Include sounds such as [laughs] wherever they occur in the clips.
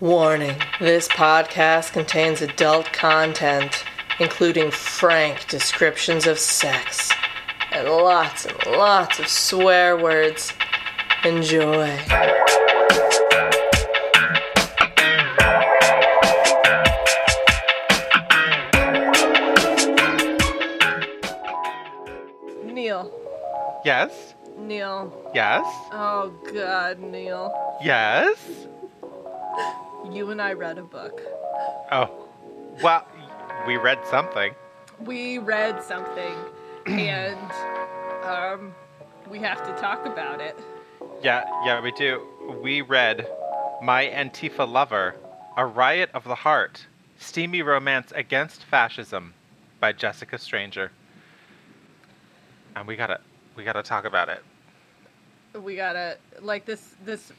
Warning this podcast contains adult content, including frank descriptions of sex and lots and lots of swear words. Enjoy. Neil. Yes. Neil. Yes. Oh, God, Neil. Yes. You and I read a book. Oh. Well, we read something. We read something, and um, we have to talk about it. Yeah, yeah, we do. We read My Antifa Lover, A Riot of the Heart, Steamy Romance Against Fascism by Jessica Stranger. And we gotta we gotta talk about it. We gotta like this. This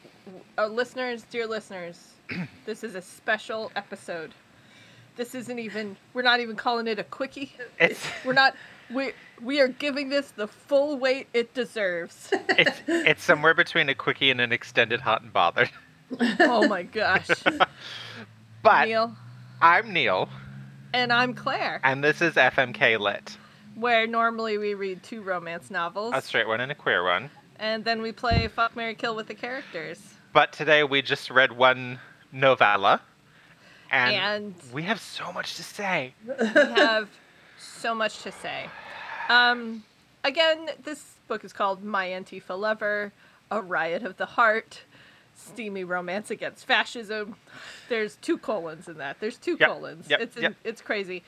uh, listeners, dear listeners, [clears throat] this is a special episode. This isn't even. We're not even calling it a quickie. It's [laughs] We're not. We we are giving this the full weight it deserves. [laughs] it's it's somewhere between a quickie and an extended hot and bothered. [laughs] oh my gosh, But Neil I'm Neil, and I'm Claire. and this is FMK Lit. Where normally we read two romance novels, A straight one and a queer one. and then we play fuck, Mary kill with the characters. But today we just read one novella. And, And- we have so much to say. we have so much to say. Um, again, this book is called My Antifa Lover, A Riot of the Heart, Steamy Romance Against Fascism. There's two colons in that. There's two Yep, colons. yep, it's yep. it's crazy.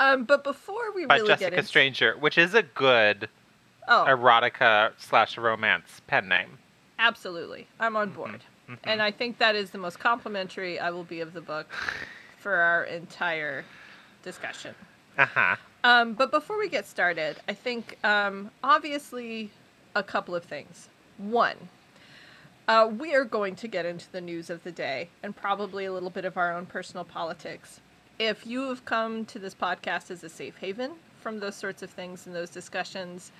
Um, but before we By really get Jessica into Stranger, which is a good oh, erotica slash romance pen name. absolutely, I'm on board, and I think that is the most complimentary I will be of the book for our entire discussion. Uh huh. Um, but before we get started, I think um, obviously a couple of things. One, uh, we are going to get into the news of the day and probably a little bit of our own personal politics. If you have come to this podcast as a safe haven from those sorts of things and those discussions,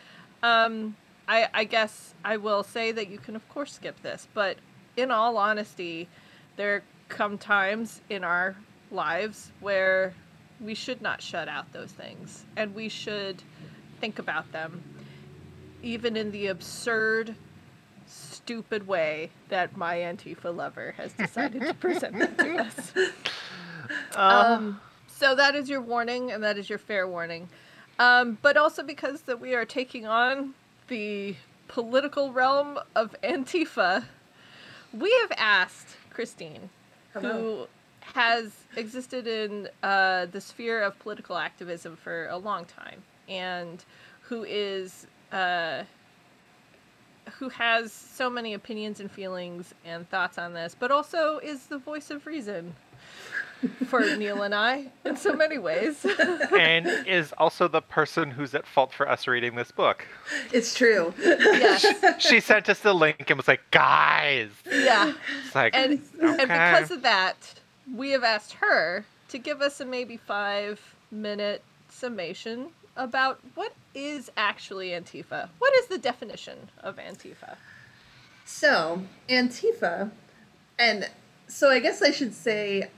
um, I, I guess I will say that you can, of course, skip this. But in all honesty, there come times in our lives where we should not shut out those things and we should think about them even in the absurd stupid way that my antifa lover has decided to present them to us. [laughs] Um, so that is your warning and that is your fair warning. Um, but also because that we are taking on the political realm of antifa we have asked christine who has existed in uh, the sphere of political activism for a long time and who is uh, who has so many opinions and feelings and thoughts on this, but also is the voice of reason for Neil and I in so many ways. [laughs] and is also the person who's at fault for us reading this book. It's true. yes, She sent us the link and was like, guys. yeah, It's like, and okay. and because of that, we have asked her to give us a maybe five minute summation about what is actually Antifa. What is the definition of Antifa? So, Antifa, and so I guess I should say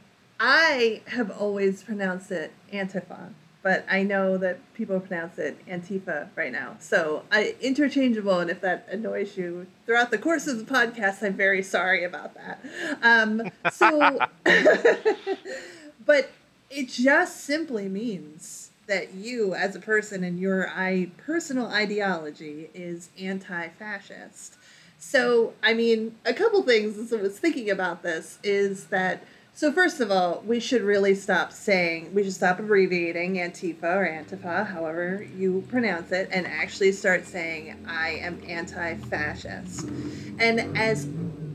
I have always pronounced it Antifa, but I know that people pronounce it Antifa right now. So, I interchangeable, and if that annoys you throughout the course of the podcast, I'm very sorry about that. Um, so, [laughs] but it just simply means that you, as a person, and your I, personal ideology is anti-fascist. So, I mean, a couple things as I was thinking about this is that, so first of all, we should really stop saying, we should stop abbreviating Antifa or Antifa, however you pronounce it, and actually start saying, I am anti fascist. And as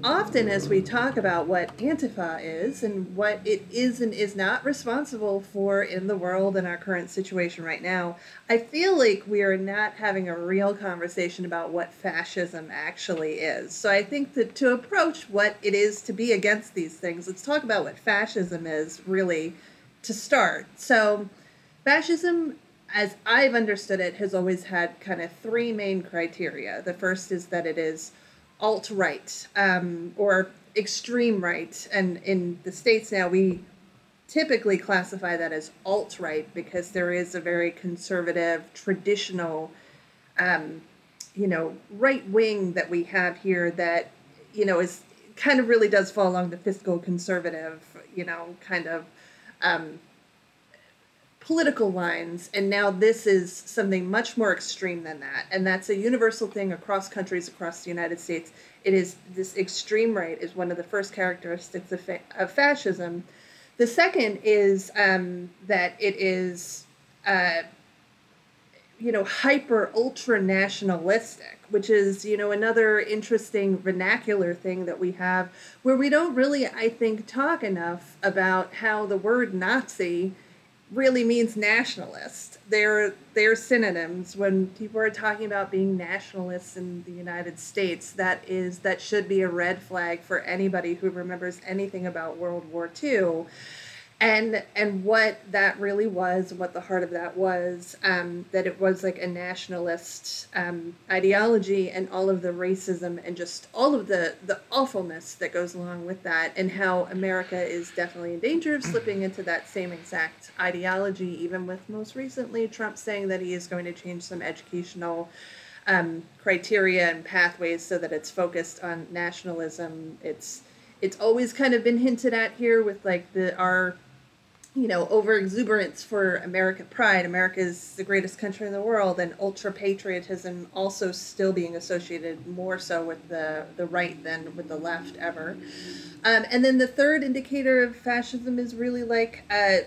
often as we talk about what Antifa is and what it is and is not responsible for in the world and our current situation right now, I feel like we are not having a real conversation about what fascism actually is. So I think that to approach what it is to be against these things, let's talk about what fascism is really to start. So fascism as I've understood it, has always had kind of three main criteria. The first is that it is alt right, um, or extreme right, and in the states now we typically classify that as alt right because there is a very conservative, traditional, um, you know, right wing that we have here that you know is kind of really does fall along the fiscal conservative, you know, kind of. Um, political lines and now this is something much more extreme than that. And that's a universal thing across countries across the united states. It is this extreme right is one of the first characteristics of, fa- of fascism. The second is um, that it is uh, you know hyper ultra nationalistic which is you know another interesting vernacular thing that we have where we don't really i think talk enough about how the word nazi really means nationalist. They're they're synonyms when people are talking about being nationalists in the United States. That is that should be a red flag for anybody who remembers anything about World War II and and what that really was what the heart of that was um, that it was like a nationalist um, ideology and all of the racism and just all of the the awfulness that goes along with that and how america is definitely in danger of slipping into that same exact ideology even with most recently trump saying that he is going to change some educational um, criteria and pathways so that it's focused on nationalism. It's it's always kind of been hinted at here with like the our you know, over exuberance for American pride. America is the greatest country in the world, and ultra patriotism also still being associated more so with the, the right than with the left ever. Um, and then the third indicator of fascism is really like uh,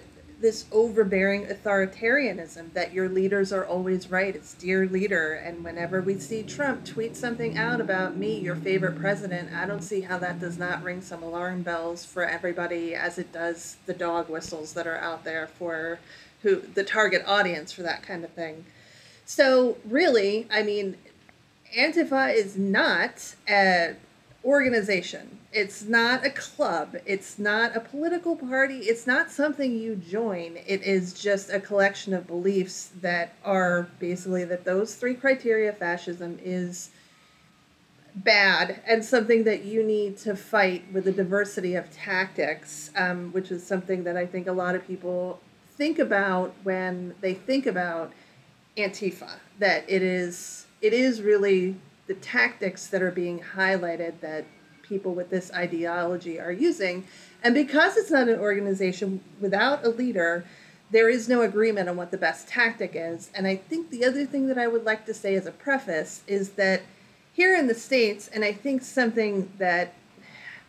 this overbearing authoritarianism that your leaders are always right. It's dear leader. And whenever we see Trump tweet something out about me, your favorite president, I don't see how that does not ring some alarm bells for everybody as it does the dog whistles that are out there for who the target audience for that kind of thing. So really, I mean, Antifa is not a organization it's not a club. It's not a political party. It's not something you join. It is just a collection of beliefs that are basically that those three criteria fascism is bad and something that you need to fight with a diversity of tactics, um, which is something that I think a lot of people think about when they think about Antifa. That it is it is really the tactics that are being highlighted that people with this ideology are using. And because it's not an organization without a leader, there is no agreement on what the best tactic is. And I think the other thing that I would like to say as a preface is that here in the States, and I think something that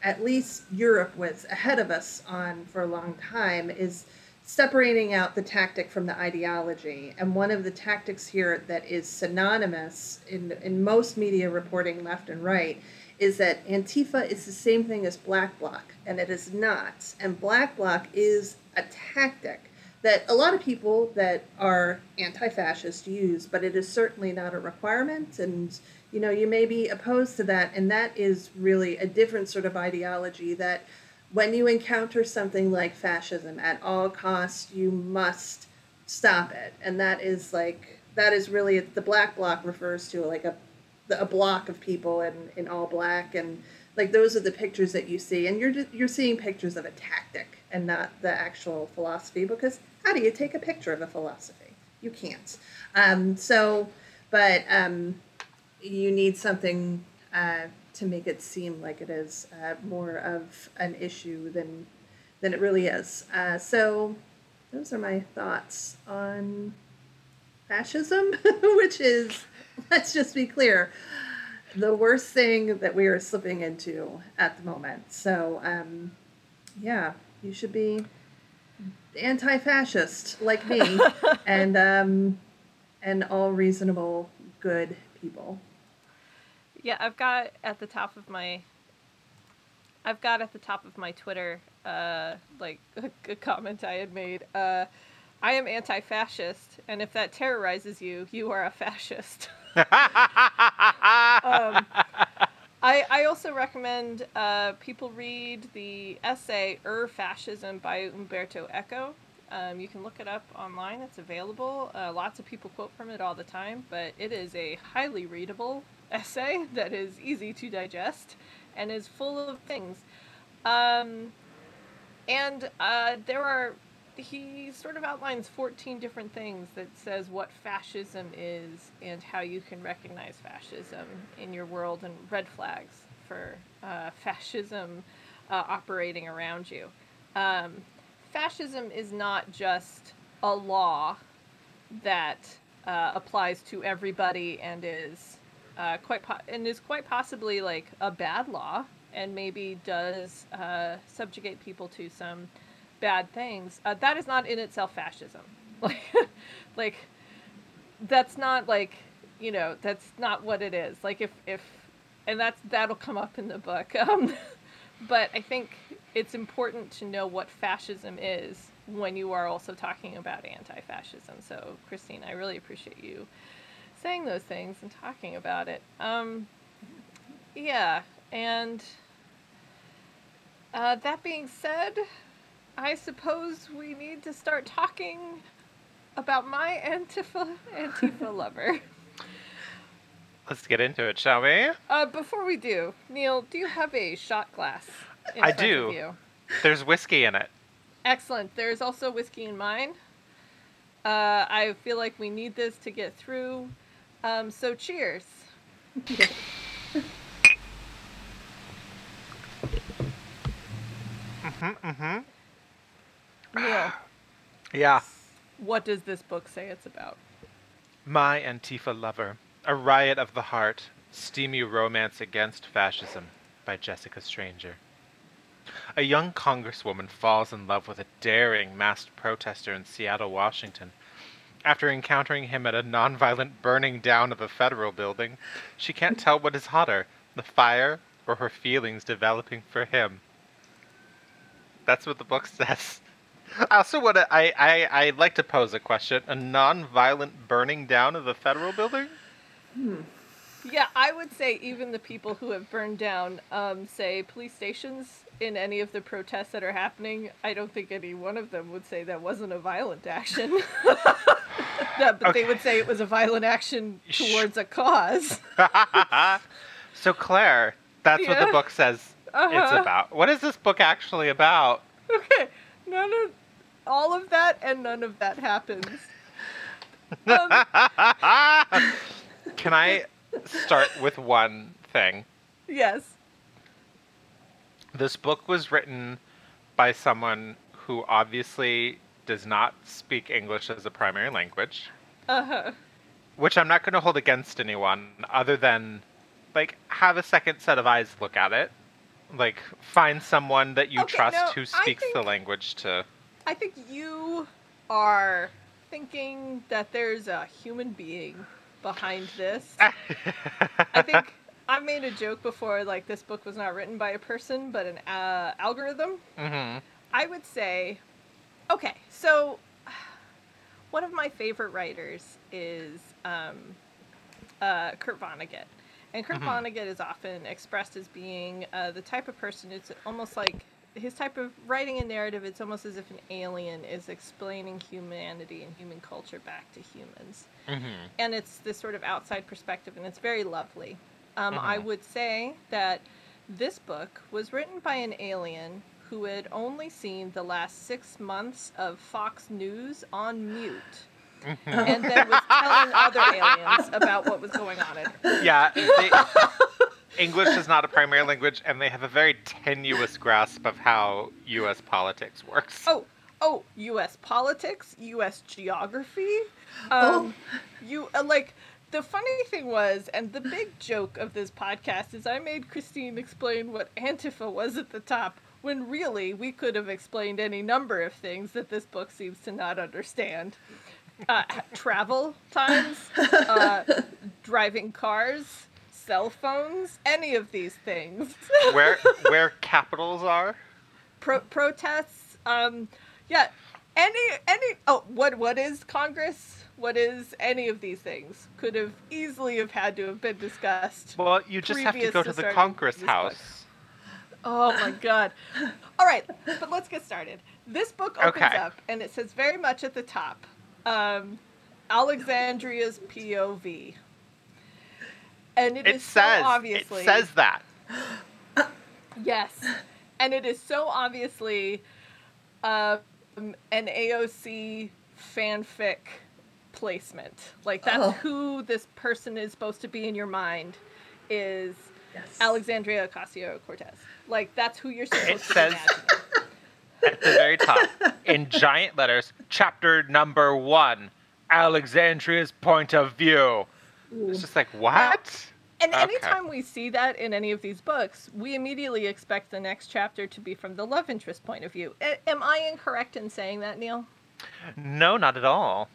at least Europe was ahead of us on for a long time, is separating out the tactic from the ideology. And one of the tactics here that is synonymous in, in most media reporting, left and right, is that Antifa is the same thing as Black Bloc, and it is not. And Black Bloc is a tactic that a lot of people that are anti-fascist use, but it is certainly not a requirement. And you know, you may be opposed to that, and that is really a different sort of ideology. That when you encounter something like fascism, at all costs, you must stop it, and that is like that is really the Black Bloc refers to like a a block of people in, in all black. And like those are the pictures that you see. And you're you're seeing pictures of a tactic and not the actual philosophy because how do you take a picture of a philosophy? You can't. Um, so but um, you need something uh, to make it seem like it is uh, more of an issue than than it really is uh, so those are my thoughts on fascism [laughs] which is let's just be clear the worst thing that we are slipping into at the moment. So, um, yeah, you should be anti-fascist like me, [laughs] and um, and all reasonable, good people. Yeah, I've got at the top of my. I've got at the top of my Twitter, uh, like [laughs] a, a comment I had made. Uh, I am anti-fascist, and if that terrorizes you, you are a fascist. [laughs] um, I, I also recommend uh, people read the essay Ur Fascism by Umberto Eco. Um, you can look it up online, it's available. Uh, lots of people quote from it all the time, but it is a highly readable essay that is easy to digest and is full of things. Um, and uh, there are he sort of outlines 14 different things that says what fascism is and how you can recognize fascism in your world and red flags for uh, fascism uh, operating around you. Um, fascism is not just a law that uh, applies to everybody and is uh, quite po- and is quite possibly like a bad law and maybe does uh, subjugate people to some bad things. Uh, that is not in itself fascism. [laughs] Like, like that's not like you know that's not what it is. Like if if and that's that'll come up in the book. [laughs] Um, but I think it's important to know what fascism is when you are also talking about anti-fascism. So Christine, I really appreciate you saying those things and talking about it. Um, yeah, and uh, that being said, I suppose we need to start talking about my [laughs] Antifa Antifa [laughs] lover. Let's get into it, shall we? Uh, before we do, Neil, do you have a shot glass? in I front of do. There's whiskey in it. Excellent. There's also whiskey in mine. Uh, I feel like we need this to get through. Um, so cheers. Mm-hmm, mm-hmm. Neil, Yeah. what does this book say it's about? My Antifa Lover. A Riot of the Heart. Steamy Romance Against Fascism by Jessica Stranger. A young congresswoman falls in love with a daring masked protester in Seattle, Washington. After encountering him at a nonviolent burning down of a federal building, she can't tell what is hotter, the fire or her feelings developing for him. That's what the book [laughs] says. I also want to. I, I I'd like to pose a question. A non-violent burning down of the federal building? Yeah, I would say even the people who have burned down, um, say, police stations in any of the protests that are happening, I don't think any one of them would say that wasn't a violent action. [laughs] No, but they would say it was a violent action towards a cause. [laughs] so Claire, that's what the book says it's Uh-huh. about. What is this book actually about? Okay, none of all of that and none of that happens. Um, [laughs] Can I start with one thing? yes. This book was written by someone who obviously does not speak English as a primary language. Uh huh. which I'm not going to hold against anyone other than like have a second set of eyes look at it. Like find someone that you Okay, trust no, who speaks the language to I think you are thinking that there's a human being behind this. [laughs] I think I made a joke before, like this book was not written by a person, but an uh, algorithm. hmm I would say, okay, so [sighs] one of my favorite writers is um, uh, Kurt Vonnegut. And Kurt Mhm. Vonnegut is often expressed as being uh, the type of person, it's almost like his type of writing and narrative, it's almost as if an alien is explaining humanity and human culture back to humans hmm and it's this sort of outside perspective, and it's very lovely. Um, I Mhm. would say that this book was written by an alien who had only seen the last six months of Fox News on mute, and then was telling other aliens about what was going on. In Yeah, they, English is not a primary language, and they have a very tenuous grasp of how U.S. politics works. Oh, oh, U.S. politics, U.S. geography. Um, You uh, like the funny thing was, and the big joke of this podcast is I made Christine explain what Antifa was at the top, when really we could have explained any number of things that this book seems to not understand. Uh, [laughs] travel times, uh, driving cars, cell phones, any of these things. [laughs] Where where capitals are? Pro- protests, um, yeah, any any. Oh, what what is Congress? What is any of these things? Could have easily have had to have been discussed. Well, you just have to go to to the Congress House. book. Oh my [laughs] god. All right, but let's get started. This book opens Okay. up and it says very much at the top um, Alexandria's POV. And It is says so obviously it says that. [gasps] yes. and it is so obviously um, an AOC fanfic placement. Like that's Oh. who this person is supposed to be in your mind is Yes. Alexandria Ocasio Cortez. Like that's who you're supposed It to says- be imagining. At the very top, in giant letters, chapter number one Alexandria's point of view. Ooh. It's just like, what? And Okay. anytime we see that in any of these books, we immediately expect the next chapter to be from the love interest point of view. A- am I incorrect in saying that, Neil? No, not at all.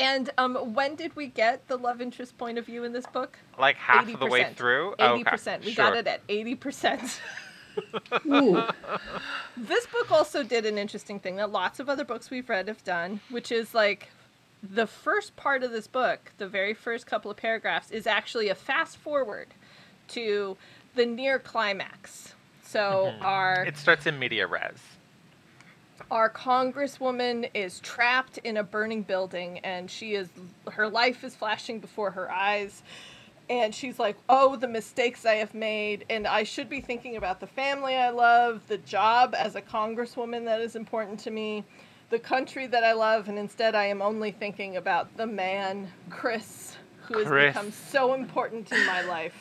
And um, when did we get the love interest point of view in this book? Like half of the way 80%. through? Oh, Eighty okay, percent. We sure. got it at eighty percent. [laughs] This book also did an interesting thing that lots of other books we've read have done, which is like the first part of this book, the very first couple of paragraphs, is actually a fast forward to the near climax. So our It starts in media res. Our congresswoman is trapped in a burning building and she is her life is flashing before her eyes and she's like oh the mistakes i have made and i should be thinking about the family i love the job as a congresswoman that is important to me the country that i love and instead i am only thinking about the man chris who has Chris. become so important in my life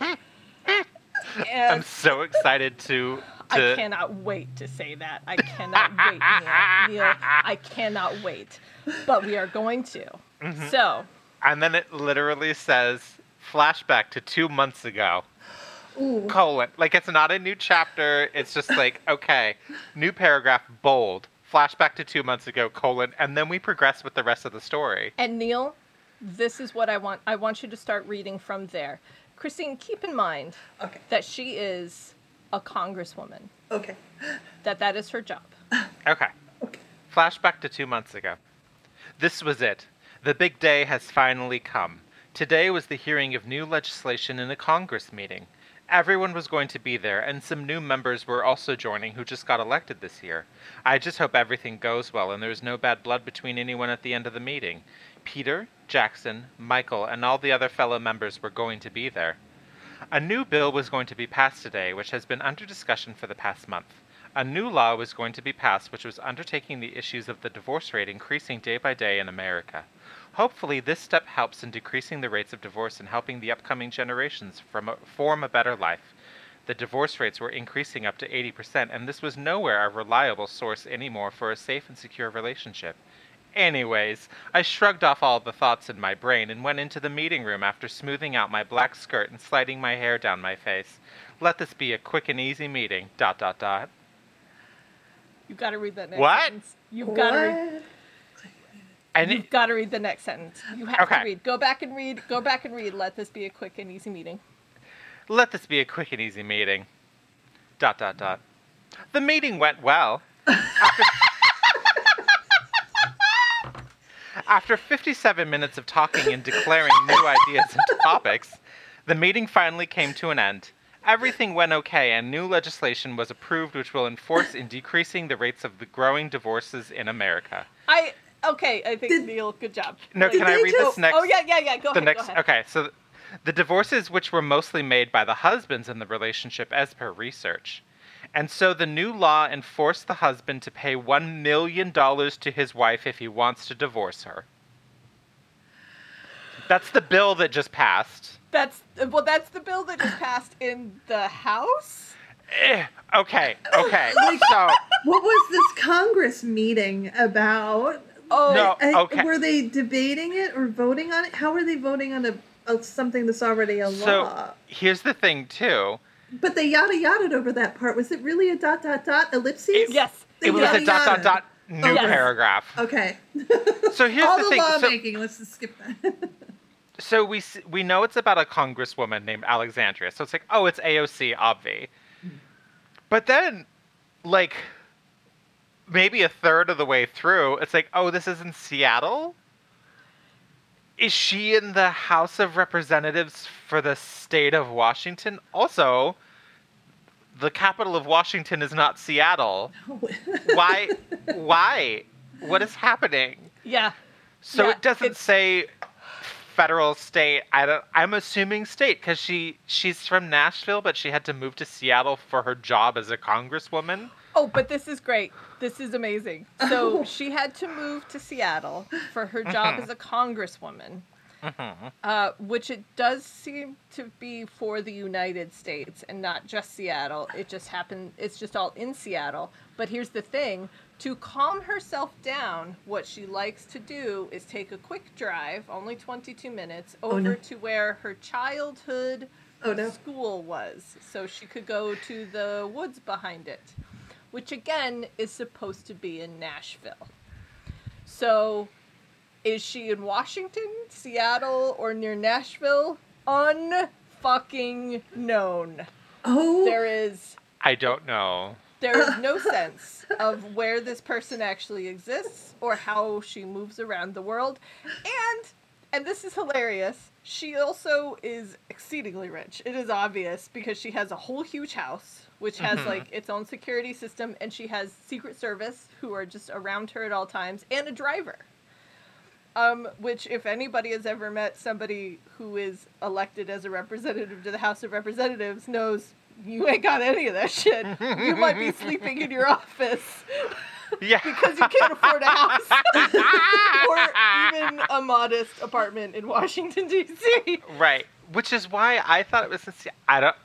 [laughs] I'm so excited to. I cannot wait to say that. I cannot wait, [laughs] Neil. Neil. I cannot wait. But we are going to. Mm-hmm. So, And then it literally says flashback to two months ago. Ooh. Colon. Like it's not a new chapter. It's just like, [laughs] okay, new paragraph, bold. Flashback to two months ago, colon. And then we progress with the rest of the story. and Neil, this is what I want. I want you to start reading from there. Christine, keep in mind Okay. that she is a congresswoman. Okay. That that is her job. Okay. Okay. Flashback to two months ago. This was it. The big day has finally come. Today was the hearing of new legislation in a Congress meeting. Everyone was going to be there, and some new members were also joining who just got elected this year. I just hope everything goes well and there's no bad blood between anyone at the end of the meeting. Peter, Jackson, Michael, and all the other fellow members were going to be there. A new bill was going to be passed today, which has been under discussion for the past month. A new law was going to be passed, which was undertaking the issues of the divorce rate increasing day by day in America. Hopefully, this step helps in decreasing the rates of divorce and helping the upcoming generations from a, form a better life. The divorce rates were increasing up to 80%, and this was nowhere a reliable source anymore for a safe and secure relationship. Anyways, I shrugged off all the thoughts in my brain and went into the meeting room after smoothing out my black skirt and sliding my hair down my face. Let this be a quick and easy meeting. Dot dot dot. You've got to read that next What? sentence. You've got to read. What? And You've got to read the next sentence. You have Okay. to read. Go back and read. Go back and read. Let this be a quick and easy meeting. let this be a quick and easy meeting. Dot dot dot. The meeting went well. After, After 57 minutes of talking and declaring new ideas and [laughs] topics, the meeting finally came to an end. Everything went okay, and new legislation was approved which will enforce in decreasing the rates of the growing divorces in America. I okay. I think Did- Neil. Good job. No, Did can I they read just- this next? Oh yeah, yeah, yeah. Go the ahead. next go ahead. okay so the divorces which were mostly made by the husbands in the relationship as per research and so the new law enforced the husband to pay $1 million to his wife if he wants to divorce her that's the bill that just passed That's well. That's the bill that just passed in the House. Eh, okay okay [laughs] so What was this Congress meeting about? Oh No. Uh, okay. Were they debating it or voting on it? How were they voting on a, a something that's already a so law? here's the thing too But they yada yada over that part. Was it really a dot dot dot ellipses? It- yes. They it was a dot dot dot new yes. paragraph Okay. so here's All the, the, thing so- lawmaking. Let's just skip that. [laughs] So we we know it's about a congresswoman named Alexandria. So it's like, oh, it's AOC, obvi. But then, like, maybe a third of the way through, it's like, oh, this is in Seattle. Is she in the House of Representatives for the state of Washington? Also, the capital of Washington is not Seattle. [laughs] Why? Why? What is happening? Yeah. So Yeah, it doesn't it's- say federal, state. I don't. I'm assuming state because she she's from Nashville, but she had to move to Seattle for her job as a congresswoman. Oh, but this is great. This is amazing. So Oh. she had to move to Seattle for her job Mhm. as a congresswoman, hmm uh, which it does seem to be for the United States and not just Seattle. It just happened, it's just all in Seattle. But here's the thing to calm herself down, what she likes to do is take a quick drive, only 22 minutes, over Oh, no. to where her childhood Oh no. school was, so she could go to the woods behind it, which again is supposed to be in Nashville. So, is she in Washington, Seattle, or near Nashville? Unfucking known. Oh. There is I don't know. there is no [laughs] sense of where this person actually exists or how she moves around the world. And and this is hilarious. She also is exceedingly rich. It is obvious because she has a whole huge house which has Mhm. like its own security system and she has secret service who are just around her at all times and a driver. Um, which if anybody has ever met somebody who is elected as a representative to the House of Representatives knows you ain't got any of that shit. You might be sleeping in your office [laughs] Yeah. because you can't afford a house [laughs] or even a modest apartment in Washington D.C. right. Which is why I thought it was I don't.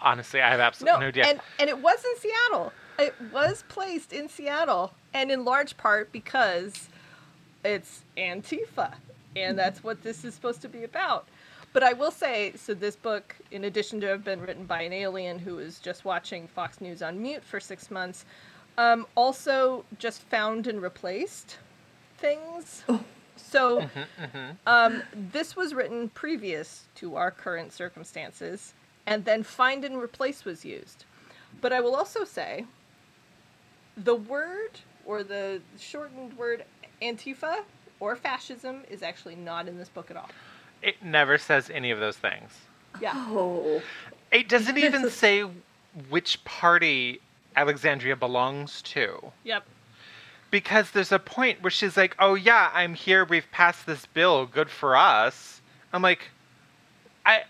Honestly, I have absolutely No, no, idea. and and it was in Seattle. It was placed in Seattle, and in large part because it's Antifa, and that's what this is supposed to be about. But I will say, so this book, in addition to have been written by an alien who was just watching Fox News on mute for six months, um, also just found and replaced things. Oh. So Mhm, mhm. um, this was written previous to our current circumstances, and then find and replace was used. But I will also say the word or the shortened word Antifa or fascism is actually not in this book at all. It never says any of those things. Yeah. Oh. It doesn't even [laughs] say which party Alexandria belongs to. Yep. Because there's a point where she's like, "Oh yeah, I'm here. We've passed this bill. Good for us." I'm like, I, I,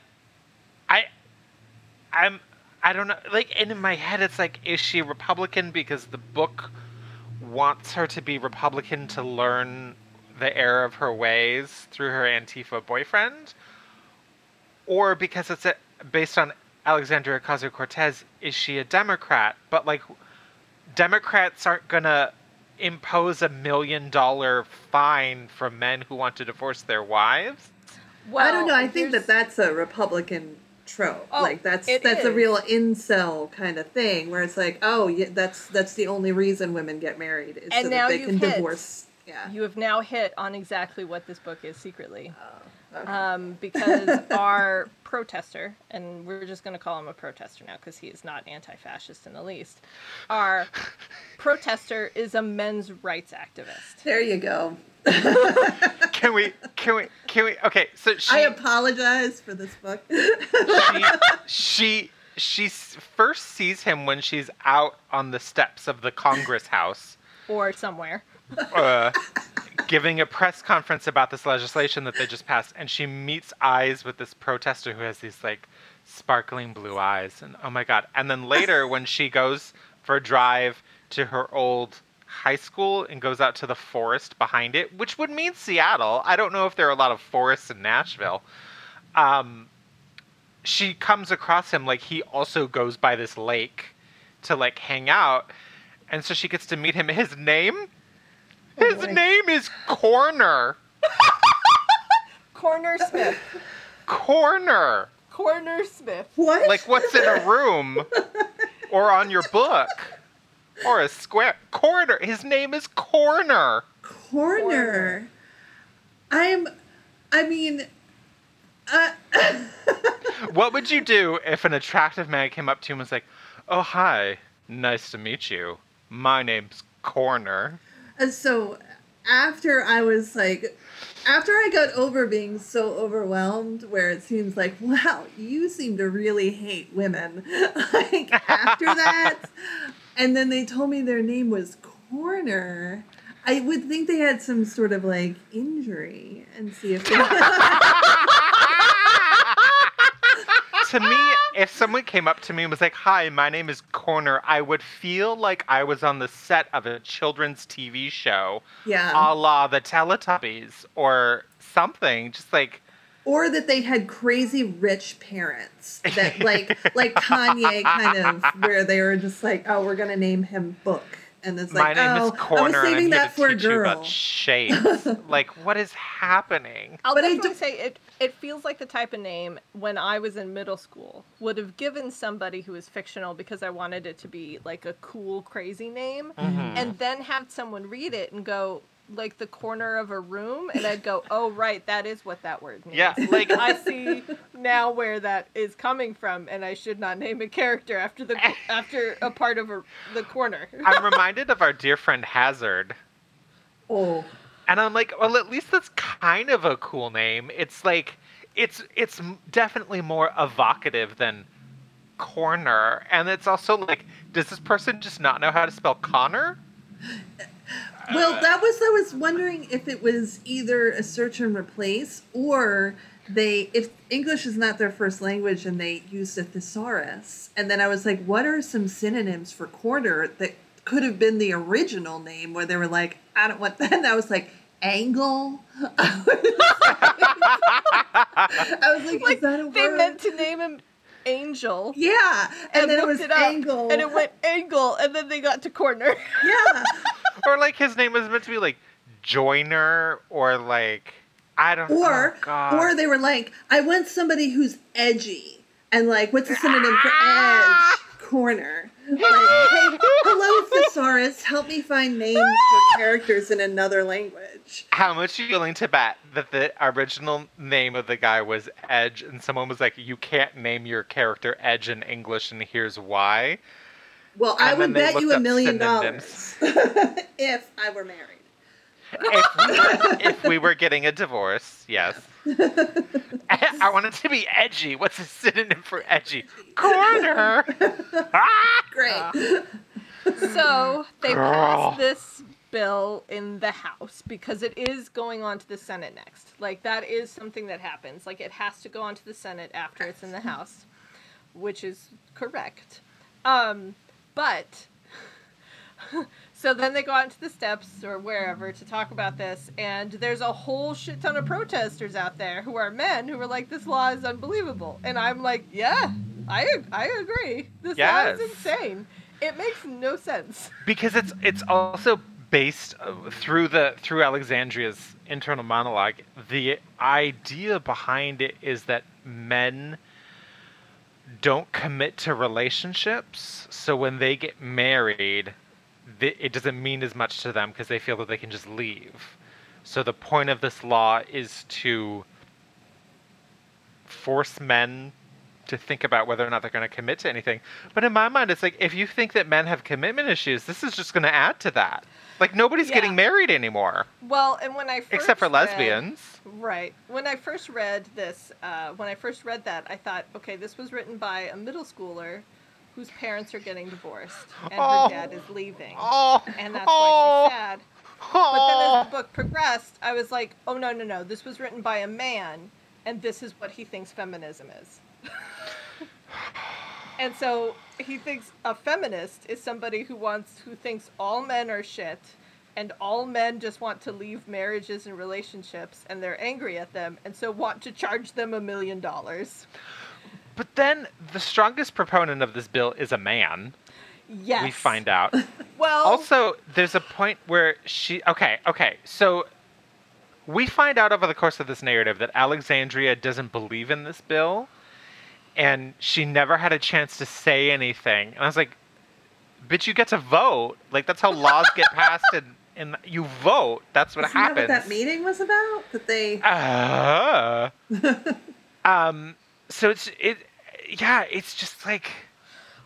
I'm, I don't know. Like, and in my head, it's like, is she Republican because the book wants her to be Republican to learn the error of her ways through her Antifa boyfriend, or because it's a, based on Alexandria Ocasio Cortez? Is she a Democrat? But like, Democrats aren't gonna impose a million dollar fine for men who want to divorce their wives. Well, I don't know. I think that that's a Republican trope. Oh, like that's that's a real incel kind of thing where it's like, oh, yeah, that's that's the only reason women get married is And so now that they can hit. divorce. Yeah. you have now hit on exactly what this book is secretly. Oh, okay. um, because [laughs] our protester, and we're just going to call him a protester now because he is not anti fascist in the least, our protester is a men's rights activist. there you go. [laughs] Can we? Can we? Can we? Okay, so she I apologize for this book. she [laughs] she she first sees him when she's out on the steps of the Congress House, Or somewhere. uh, giving a press conference about this legislation that they just passed, and she meets eyes with this protester who has these like sparkling blue eyes, and oh my god! And then later, when she goes for a drive to her old high school and goes out to the forest behind it, which would mean Seattle. I don't know if there are a lot of forests in Nashville. Um, she comes across him like he also goes by this lake to like hang out, and so she gets to meet him. His name, his boy. name is Corner. Corner Smith. Corner. Corner Smith. what? Like what's in a room or on your book or a square corner. His name is Corner. corner? Corner. I'm. I mean. Uh, [laughs] What would you do if an attractive man came up to you and was like, "Oh hi, nice to meet you. My name's Corner." And so after I was like, after I got over being so overwhelmed, where it seems like, wow, you seem to really hate women. [laughs] like after that, [laughs] and then they told me their name was Corner. I would think they had some sort of like injury and see if they [laughs] to me, if someone came up to me and was like, "Hi, my name is Corner," I would feel like I was on the set of a children's TV show, Yeah. a la the Teletubbies or something. Just like, or that they had crazy rich parents that like like Kanye kind of where they were just like, oh, we're gonna name him Book, and it's my like, name oh, is I was Corner, and I'm saving here that to for a teach you girl. about shapes. [laughs] like, what is happening? I'll But I definitely do- say it. It feels like the type of name when I was in middle school would have given somebody who was fictional because I wanted it to be like a cool, crazy name, Mhm. and then have someone read it and go like the corner of a room, and I'd go, "Oh, right, that is what that word means." Yeah, [laughs] like I see now where that is coming from, and I should not name a character after the after a part of a, the corner. [laughs] I'm reminded of our dear friend Hazard. oh, And I'm like, well, at least that's kind of a cool name. It's like, it's it's definitely more evocative than corner, and it's also like, does this person just not know how to spell Connor? [laughs] well, that was I was wondering if it was either a search and replace or they if English is not their first language and they used a thesaurus, and then I was like, what are some synonyms for corner that could have been the original name where they were like, I don't want [laughs] that. And I was like, angle. [laughs] I was like, is that a they word? meant to name him Angel. yeah, and, then it looked was up, angle, and it went angle, and then they got to corner. [laughs] yeah. [laughs] or like his name was meant to be like Joiner, or like I don't. Or oh, or they were like, I want somebody who's edgy. And like, what's a synonym for Ah! edge? Corner. Like, hey, [laughs] hello thesaurus, help me find names for characters in another language. How much are you willing to bet that the original name of the guy was Edge, and someone was like, "You can't name your character Edge in English, and here's why." Well, I would bet you a million synonyms. dollars [laughs] if I were married. if we were, if we were getting a divorce, yes. [laughs] I want it to be edgy. What's a synonym for edgy? Corner. [laughs] Ah! Great. So they Girl. passed this bill in the House because it is going on to the Senate next. Like that is something that happens. Like it has to go on to the Senate after it's in the House, which is correct. Um, but [laughs] so then they go out to the steps or wherever to talk about this, and there's a whole shit ton of protesters out there who are men who are like, "This law is unbelievable," and I'm like, "Yeah, I I agree. This law is insane. It makes no sense." [laughs] because it's it's also based uh, through the through Alexandria's internal monologue. The idea behind it is that men don't commit to relationships, so when they get married, th- it doesn't mean as much to them because they feel that they can just leave. So the point of this law is to force men to think about whether or not they're going to commit to anything. But in my mind, it's like if you think that men have commitment issues, this is just going to add to that. Like nobody's Yeah. getting married anymore, Well, and when I first except for read- lesbians. Right. When I first read this, uh, when I first read that, I thought, okay, this was written by a middle schooler whose parents are getting divorced and Oh. her dad is leaving. Oh, And that's oh, why she's oh. sad. But then as the book oh. progressed, I was like, oh, no, no, no. This was written by a man, and this is what he thinks feminism is. [laughs] and so he thinks a feminist is somebody who wants, who thinks all men are shit, and all men just want to leave marriages and relationships, and they're angry at them, and so want to charge them a million dollars. But then the strongest proponent of this bill is a man. Yes. We find out. [laughs] Well, also, there's a point where she. Okay, okay. So we find out over the course of this narrative that Alexandria doesn't believe in this bill, and she never had a chance to say anything. And I was like, "Bitch, you get to vote. Like that's how laws get passed, and and you vote. That's what Isn't that happens." what that meeting was about? That they. Uh, [laughs] um. So it's it. Yeah, it's just like.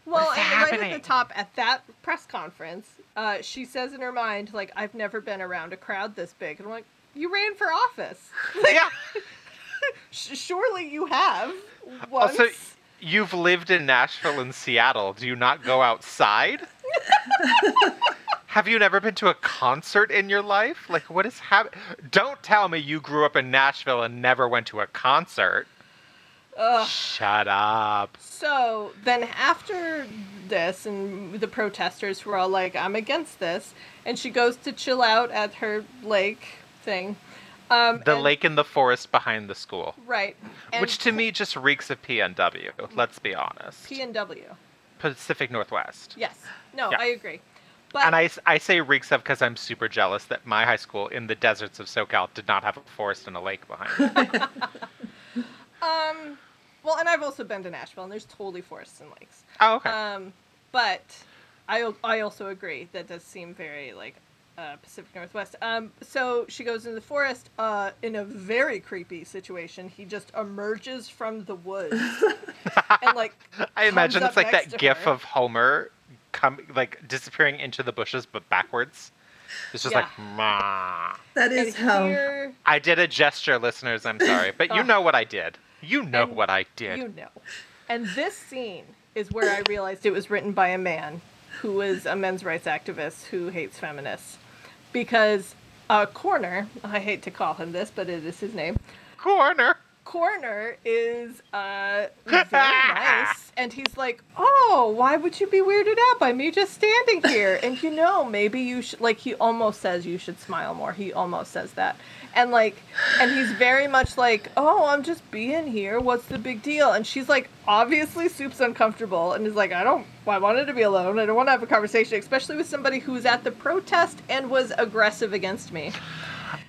Well, and right at the top at that press conference, uh, she says in her mind, like, I've never been around a crowd this big. And I'm like, you ran for office. [laughs] Yeah. [laughs] Surely you have. Once. Also, you've lived in Nashville and Seattle. Do you not go outside? [laughs] Have you never been to a concert in your life? Like, what is happening? Don't tell me you grew up in Nashville and never went to a concert. Ugh. Shut up. So then after this, and the protesters were all like, I'm against this, and she goes to chill out at her lake thing. Um, The and- lake in the forest behind the school. Right. And Which to me just reeks of PNW, let's be honest. P and W. Pacific Northwest. Yes. No, Yeah. I agree. But And I say reeks of because I'm super jealous that my high school in the deserts of SoCal did not have a forest and a lake behind it. [laughs] um, well, and I've also been to Nashville, and there's totally forests and lakes. oh, okay. Um, but I I also agree that does seem very like uh, Pacific Northwest. Um, so she goes into the forest uh, in a very creepy situation. He just emerges from the woods [laughs] and like I imagine it's like that gif her. of Homer come like disappearing into the bushes but backwards. It's just Yeah. like ma. That is and how. here I did a gesture, listeners. I'm sorry, but you [laughs] Oh. know what I did. You know And what I did. you know. And this scene is where I realized it was written by a man who is a men's rights activist who hates feminists. Because uh, Corner, I hate to call him this, but it is his name. Corner. Corner is uh, [laughs] very nice, and he's like, "Oh, why would you be weirded out by me just standing here?" And you know, maybe you should. Like he almost says you should smile more. He almost says that, and like, and he's very much like, "Oh, I'm just being here. What's the big deal?" And she's like, obviously, Soup's uncomfortable, and is like, "I don't. I wanted to be alone. I don't want to have a conversation, especially with somebody who's at the protest and was aggressive against me."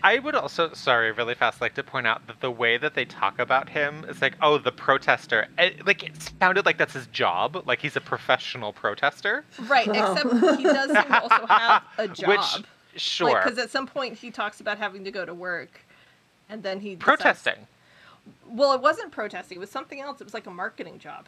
I would also, sorry, really fast, like to point out that the way that they talk about him is like, oh, the protester. It, like, it sounded like that's his job. Like, he's a professional protester. Right, Oh. except he does seem to also have a [laughs] job. Which, sure. Because at some point he talks about having to go to work, and then he decides- protesting. well, it wasn't protesting; it was something else. It was like a marketing job.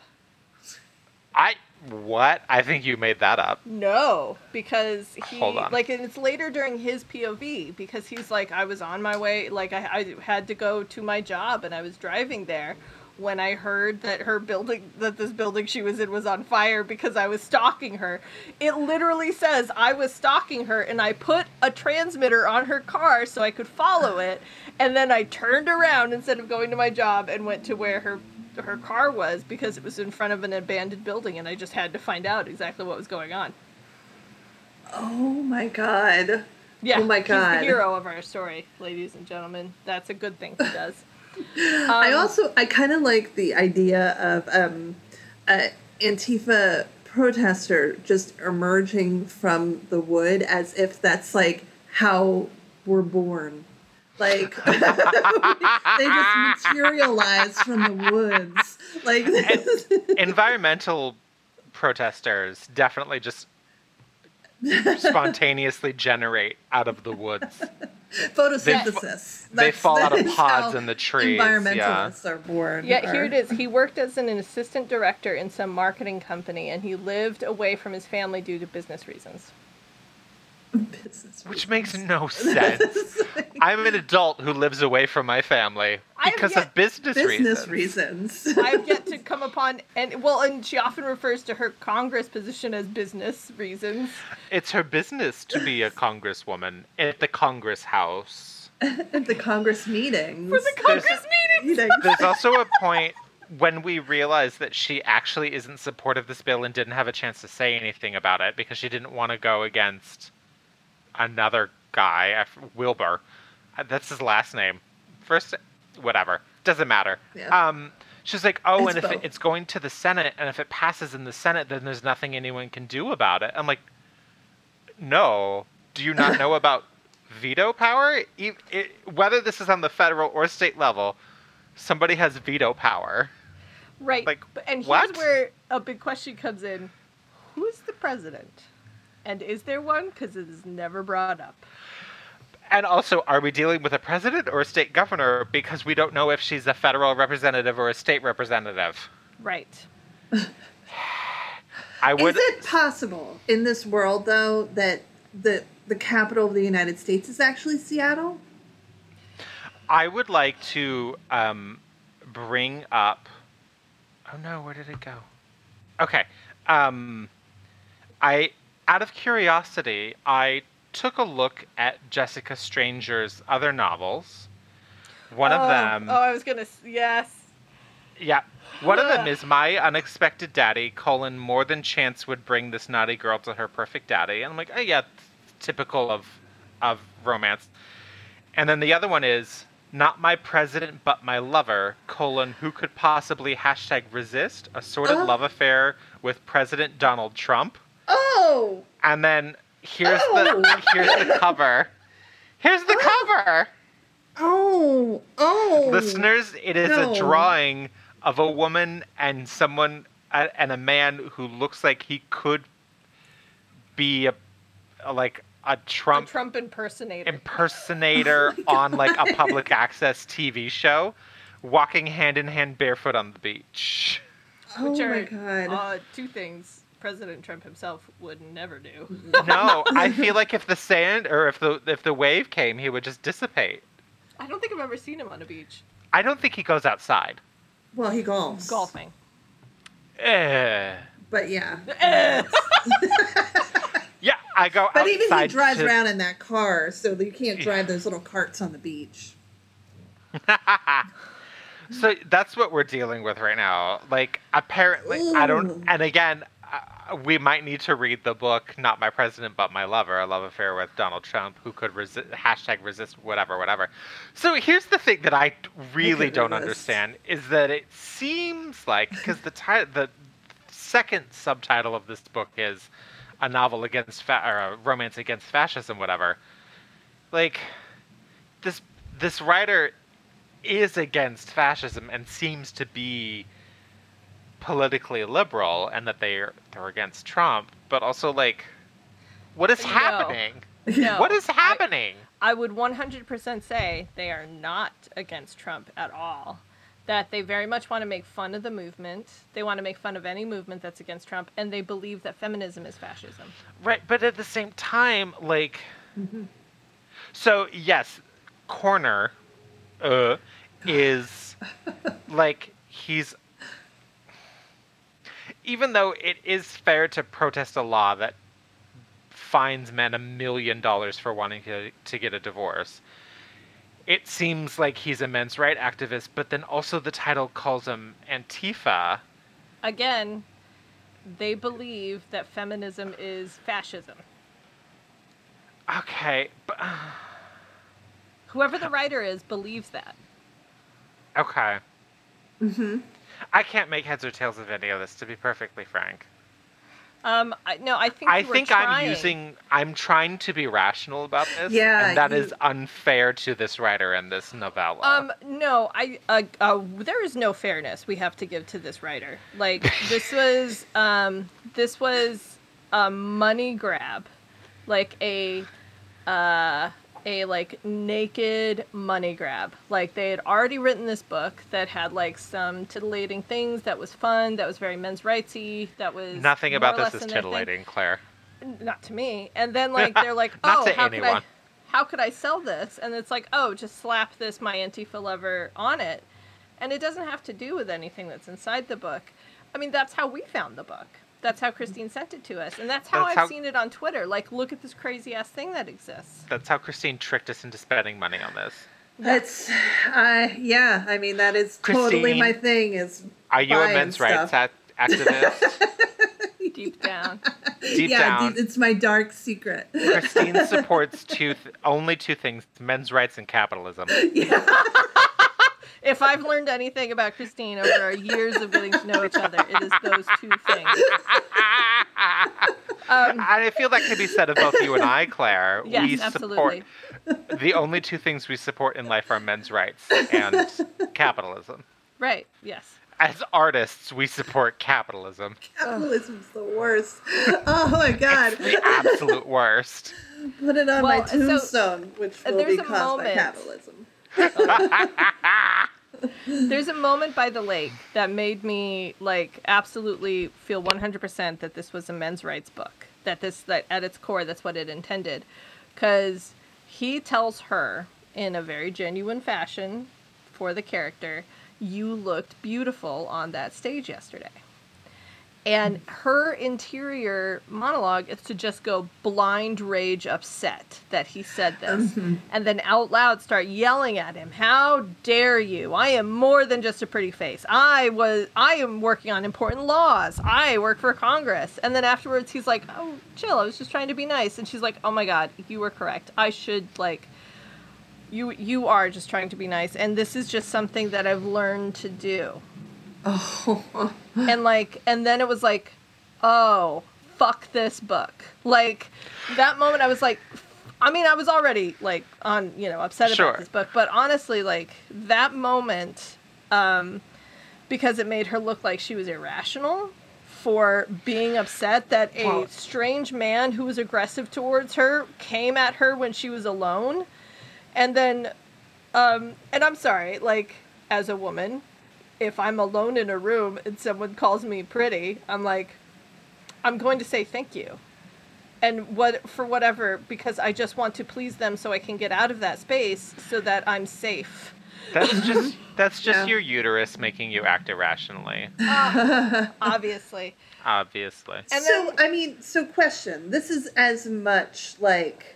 I, what? I think you made that up. No, because he Hold on. like, and it's later during his POV because he's like, I was on my way, like I, I had to go to my job, and I was driving there when I heard that her building, that this building she was in was on fire because I was stalking her. It literally says I was stalking her, and I put a transmitter on her car so I could follow it, and then I turned around instead of going to my job and went to where her her car was because it was in front of an abandoned building, and I just had to find out exactly what was going on. Oh my god. Yeah. Oh my He's God. the hero of our story, ladies and gentlemen. That's a good thing he does. I Um, also I kind of like the idea of um, a Antifa protester just emerging from the wood as if that's like how we're born. Like [laughs] they just materialize from the woods. Like. [laughs] Environmental protesters definitely just spontaneously generate out of the woods. [laughs] [laughs] photosynthesis. They That's- fall out of [laughs] pods in the trees, yeah. Environmentalists are born. Yeah, here it is. He worked as an assistant director in some marketing company, and he lived away from his family due to business reasons. Business Which makes no [laughs] sense. I'm an adult who lives away from my family because of business, business reasons. reasons. [laughs] I've yet to come upon, and well, and she often refers to her Congress position as business reasons. It's her business to be a congresswoman at the Congress House. At [laughs] the Congress meetings. For the Congress meetings! meetings. There's also a point when we realize that she actually isn't supportive of this bill and didn't have a chance to say anything about it because she didn't want to go against another guy, Wilbur. Uh, That's his last name. First, whatever. Doesn't matter. Yeah. Um, she's like, oh, It's and if it, it's going to the Senate, and if it passes in the Senate, then there's nothing anyone can do about it. I'm like, no. Do you not know [laughs] about veto power? E- it, whether this is on the federal or state level, somebody has veto power. Right. Like, and here's what? where a big question comes in Who's the president? And is there one? Because it is never brought up. And also, are we dealing with a president or a state governor? Because we don't know if she's a federal representative or a state representative. Right. I would. Is it possible in this world though that the the capital of the United States is actually Seattle? I would like to um, bring up. Oh no, where did it go? Okay. Um, I out of curiosity, I took a look at Jessica Stranger's other novels. One oh, of them, Oh, I was gonna. Yes. yeah, one of them is My Unexpected Daddy, colon, more than chance would bring this naughty girl to her perfect daddy. And I'm like, oh, yeah, typical of, of romance. And then the other one is Not My President, But My Lover, colon, who could possibly hashtag resist a sordid Oh. love affair with President Donald Trump. Oh, And then here's Oh. the here's the cover. Here's the cover. oh, oh. Listeners, it is No. a drawing of a woman and someone uh, and a man who looks like he could be a, a- like a A Trump Trump impersonator. impersonator [laughs] on like a public access TV show, walking hand in hand barefoot on the beach. Oh which my god. Uh, two things President Trump himself would never do. [laughs] No, I feel like if the sand or if the if the wave came, he would just dissipate. I don't think I've ever seen him on a beach I don't think he goes outside. well, he golfs. golfing. Eh. But yeah. Eh. [laughs] Yeah, I go But even he drives to- around in that car, so you can't drive those little carts on the beach. [laughs] so that's what we're dealing with right now. Like, apparently, I don't. And again, we might need to read the book "Not My President, But My Lover: A Love Affair with Donald Trump," who could resist hashtag resist whatever, whatever. So here's the thing that I really don't resist. understand is that it seems like because the ti- the second subtitle of this book is a novel against fa- or a romance against fascism, whatever. Like this this writer is against fascism and seems to be politically liberal and that they're they're against Trump, but also like what is No. happening? No, what is happening? I would 100% say they are not against Trump at all. That they very much want to make fun of the movement. They want to make fun of any movement that's against Trump, and they believe that feminism is fascism. Right, but at the same time, like, so yes, Corner, uh, is [laughs] like he's. Even though it is fair to protest a law that fines men a million dollars for wanting to, to get a divorce, it seems like he's a men's right activist. But then also the title calls him Antifa. Again, they believe that feminism is fascism. Okay, but Whoever the writer is believes that. okay. Mm-hmm. I can't make heads or tails of any of this, to be perfectly frank. Um, I, no, I think I you were think I'm using, I'm trying to be rational about this. Yeah, And that you- is unfair to this writer and this novella. Um, no, I uh, uh, there is no fairness we have to give to this writer. Like [laughs] this was um, this was a money grab, like a uh, a like naked money grab. Like they had already written this book that had like some titillating things that was fun, that was very men's rightsy, that was Nothing about this is in their thing titillating, Claire. not to me. And then like [laughs] they're like, oh, how could I, how could I sell this? And it's like, oh, just slap this my Antifa lover on it, and it doesn't have to do with anything that's inside the book. I mean, that's how we found the book. That's how Christine sent it to us, and that's how That's I've how- seen it on Twitter. Like, look at this crazy ass thing that exists. That's how Christine tricked us into spending money on this. That's, uh, yeah. I mean, that is totally my thing. Is Are you a men's stuff. rights act- activist? [laughs] Deep down, Deep yeah, down. d- it's my dark secret. Christine [laughs] supports two th- only two things: men's rights and capitalism. yeah. [laughs] if I've learned anything about Christine over our years of getting to know each other, it is those two things. [laughs] Um, I feel that could be said of both you and I, Claire. [laughs] Yes, we absolutely. support the only two things we support in life are men's rights and [laughs] capitalism. right? Yes. As artists, we support capitalism. Capitalism's the worst. Oh my god. The absolute worst. Put it on my Well, so, tombstone, which uh, will be a caused by capitalism. [laughs] There's a moment by the lake that made me like absolutely feel 100% that this was a men's rights book. That this that at its core that's what it intended. Cuz he tells her in a very genuine fashion for the character, you looked beautiful on that stage yesterday. And her interior monologue is to just go blind rage upset that he said this. Mhm. And then out loud start yelling at him, How dare you? I am more than just a pretty face. I was I am working on important laws. I work for Congress. And then afterwards he's like, Oh, chill, I was just trying to be nice. And she's like, Oh my god, you were correct. I should like you you are just trying to be nice. And this is just something that I've learned to do Oh, [laughs] and like and then it was like oh fuck this book like that moment i was like i mean i was already like on you know upset Sure. about this book but honestly like that moment um because it made her look like she was irrational for being upset that a Well- strange man who was aggressive towards her came at her when she was alone and then um and i'm sorry like as a woman if I'm alone in a room and someone calls me pretty, I'm like, I'm going to say thank you. And what for whatever because I just want to please them so I can get out of that space so that I'm safe. That's [laughs] just that's just Yeah. your uterus making you act irrationally, [laughs] Obviously. obviously. And so then- I mean, so question. This is as much like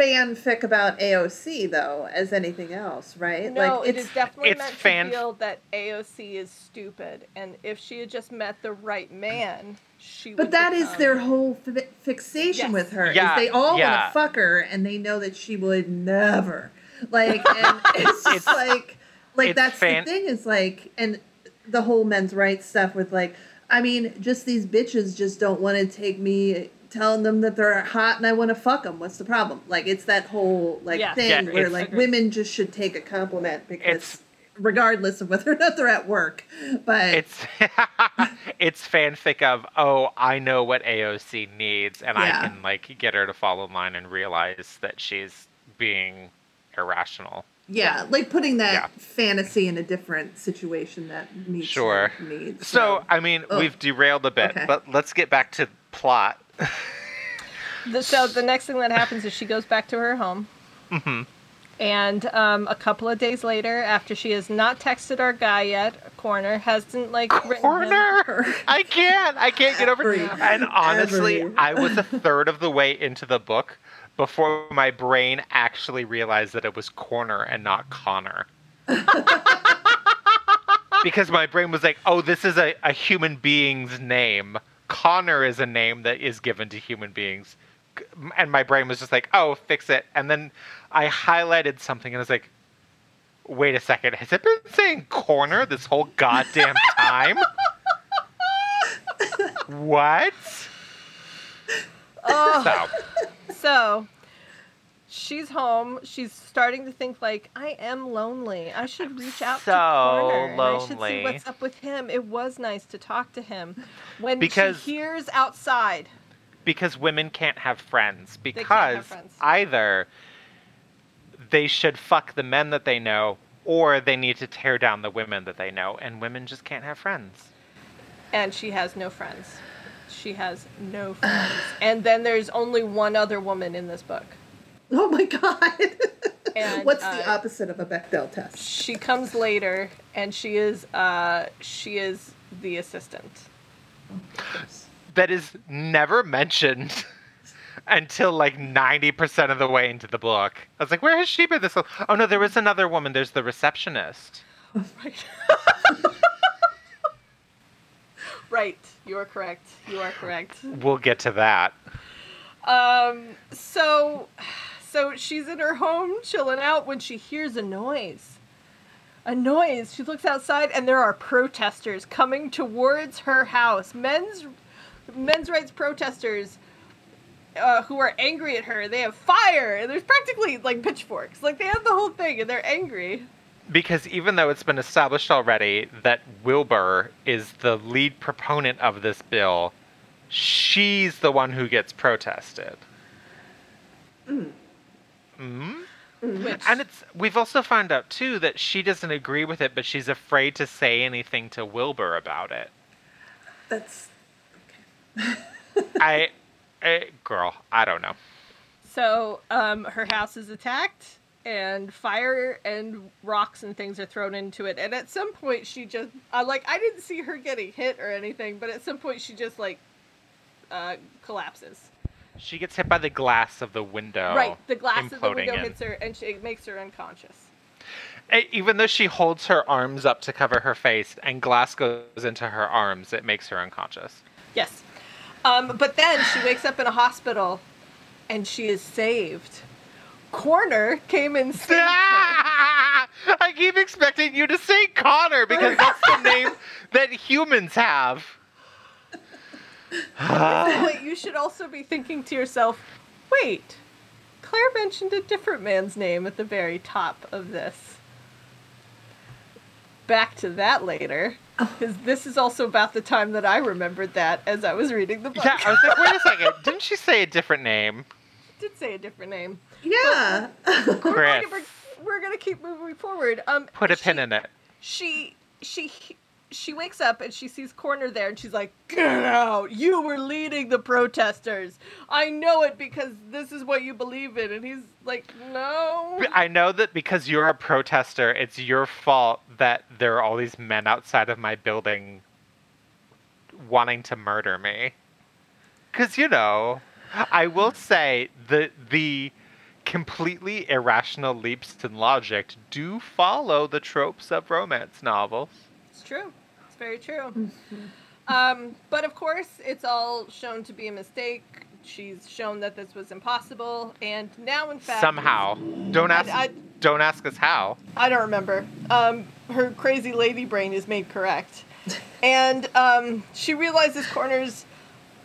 fanfic about AOC though as anything else, right? No, like it is definitely it's meant fan- to feel that AOC is stupid, and if she had just met the right man, she. Would But would that is become- their whole fi- fixation Yes. with her. Yeah, is they all yeah. want to fuck her, and they know that she would never. Like, and [laughs] it's just It's- like, like it's that's fan- the thing is like, and the whole men's rights stuff with like, I mean, just these bitches just don't want to take me telling them that they're hot and I want to fuck them. What's the problem? Like, it's that whole like Yeah. thing Yeah, where like Agreed. women just should take a compliment because. It's- Regardless of whether or not they're at work, but It's [laughs] it's fanfic of oh I know what AOC needs and Yeah. I can like get her to fall in line and realize that she's being irrational. Yeah, like putting that Yeah. fantasy in a different situation that meets Sure. needs. So I mean Ugh. we've derailed a bit, Okay. but let's get back to plot. The, so the next thing that happens is she goes back to her home. Mhm. And um, a couple of days later, after she has not texted our guy yet, Corner hasn't like written him- Corner. I can't. I can't get over. Every- And honestly, every- I was a third of the way into the book before my brain actually realized that it was Corner and not Connor. [laughs] because my brain was like, "Oh, this is a, a human being's name. Connor is a name that is given to human beings." And my brain was just like, "Oh, fix it." And then I highlighted something and I was like, "Wait a second. Has it been saying corner this whole goddamn [laughs] time?" [laughs] what? Oh, So, so she's home. She's starting to think like, I am lonely. I should reach out so to Corner. and I should see what's up with him. It was nice to talk to him. When Because- she hears outside, because women can't have friends can't have because friends. either they should fuck the men that they know or they need to tear down the women that they know and women just can't have friends. and she has no friends. She has no friends. and then there's only one other woman in this book. [laughs] oh my god, And, what's uh, the opposite of a Bechdel test? She comes later, and she is uh, she is the assistant. That is never mentioned [laughs] until like 90% of the way into the book. I was like, where has she been this whole Oh no, there was another woman. There's the receptionist. Right. [laughs] right. You are correct. You are correct. We'll get to that. Um. So, so she's in her home chilling out when she hears a noise. A noise. She looks outside, and there are protesters coming towards her house. Men's men's rights protesters. Uh, who are angry at her? They have fire, and there's practically like pitchforks. Like they have the whole thing, and they're angry. Because even though it's been established already that Wilbur is the lead proponent of this bill, she's the one who gets protested. Mm. Which And it's we've also found out too that she doesn't agree with it, but she's afraid to say anything to Wilbur about it. That's [laughs] I, I girl, I don't know. So, um, her house is attacked, and fire and rocks and things are thrown into it. And at some point, she just uh, like I didn't see her getting hit or anything, but at some point, she just like uh, collapses. She gets hit by the glass of the window. right, the glass of the window in. hits her, and she, it makes her unconscious. Even though she holds her arms up to cover her face and glass goes into her arms, it makes her unconscious. Yes. Um, but then she wakes up in a hospital, and she is saved. Corner came and saved her. [laughs] I keep expecting you to say Connor because that's the [laughs] name that humans have. Wait, you should also be thinking to yourself, wait, Claire mentioned a different man's name at the very top of this. Back to that later, because this is also about the time that I remembered that as I was reading the book. Yeah, I was like, wait a second. Didn't she say a different name? did say a different name. Yeah. [laughs] We're Going to, we're, we're going to keep moving forward. Um, Put a she- pin in it. she she she wakes up and she sees Corner there and she's like, "Get out! You were leading the protesters. I know it because this is what you believe in." And he's like, "No." I know that because you're a protester, it's your fault that there are all these men outside of my building wanting to murder me. Because, you know, I will say the the completely irrational leaps in logic do follow the tropes of romance novels. It's true. Very true. um, but of course, it's all shown to be a mistake. She's shown that this was impossible, and now, in fact, Somehow. Don't ask I- don't ask us how. I don't remember. Um, her crazy lady brain is made correct, and um, she realizes Corner's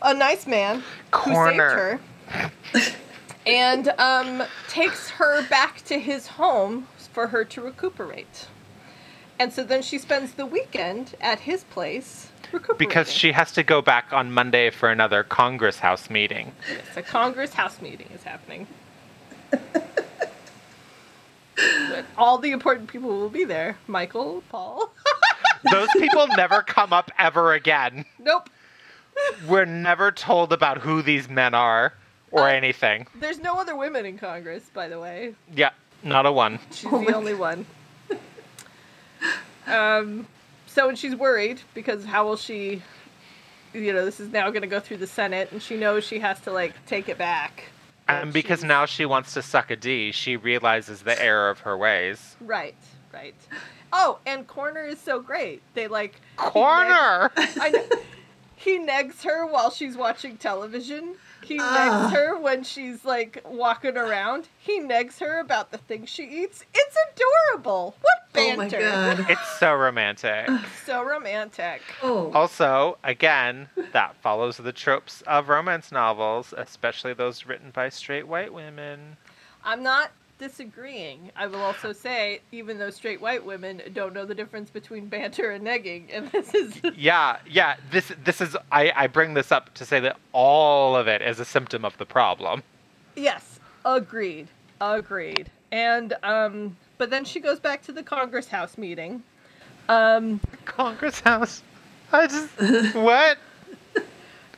a nice man Corner. who saved her, and um, takes her back to his home for her to recuperate. And so then she spends the weekend at his place recuperating. Because she has to go back on Monday for another Congress House meeting. Yes, a Congress House meeting is happening. [laughs] But all the important people will be there. Michael, Paul. [laughs] Those people never come up ever again. nope. We're never told about who these men are or Uh, anything. There's no other women in Congress, by the way. Yeah, not a one. She's Oh the my only one. Um, so and she's worried because how will she? You know, this is now going to go through the Senate, and she knows she has to like take it back. And because she's- now she wants to suck a D, she realizes the error of her ways. Right, right. Oh, and Corner is so great. They like he Corner! negs- I know. He negs her while she's watching television. He Ah. negs her when she's like walking around. He negs her about the things she eats. It's adorable. What Oh my god. [laughs] It's so romantic. So romantic. Oh. Also, again, that follows the tropes of romance novels, especially those written by straight white women. I'm not disagreeing. I will also say, even though straight white women don't know the difference between banter and negging, [laughs] and this is Yeah, yeah. This this is I, I bring this up to say that all of it is a symptom of the problem. yes, agreed, agreed. And um, but then she goes back to the Congress House meeting. Um, Congress House. I just [laughs] what?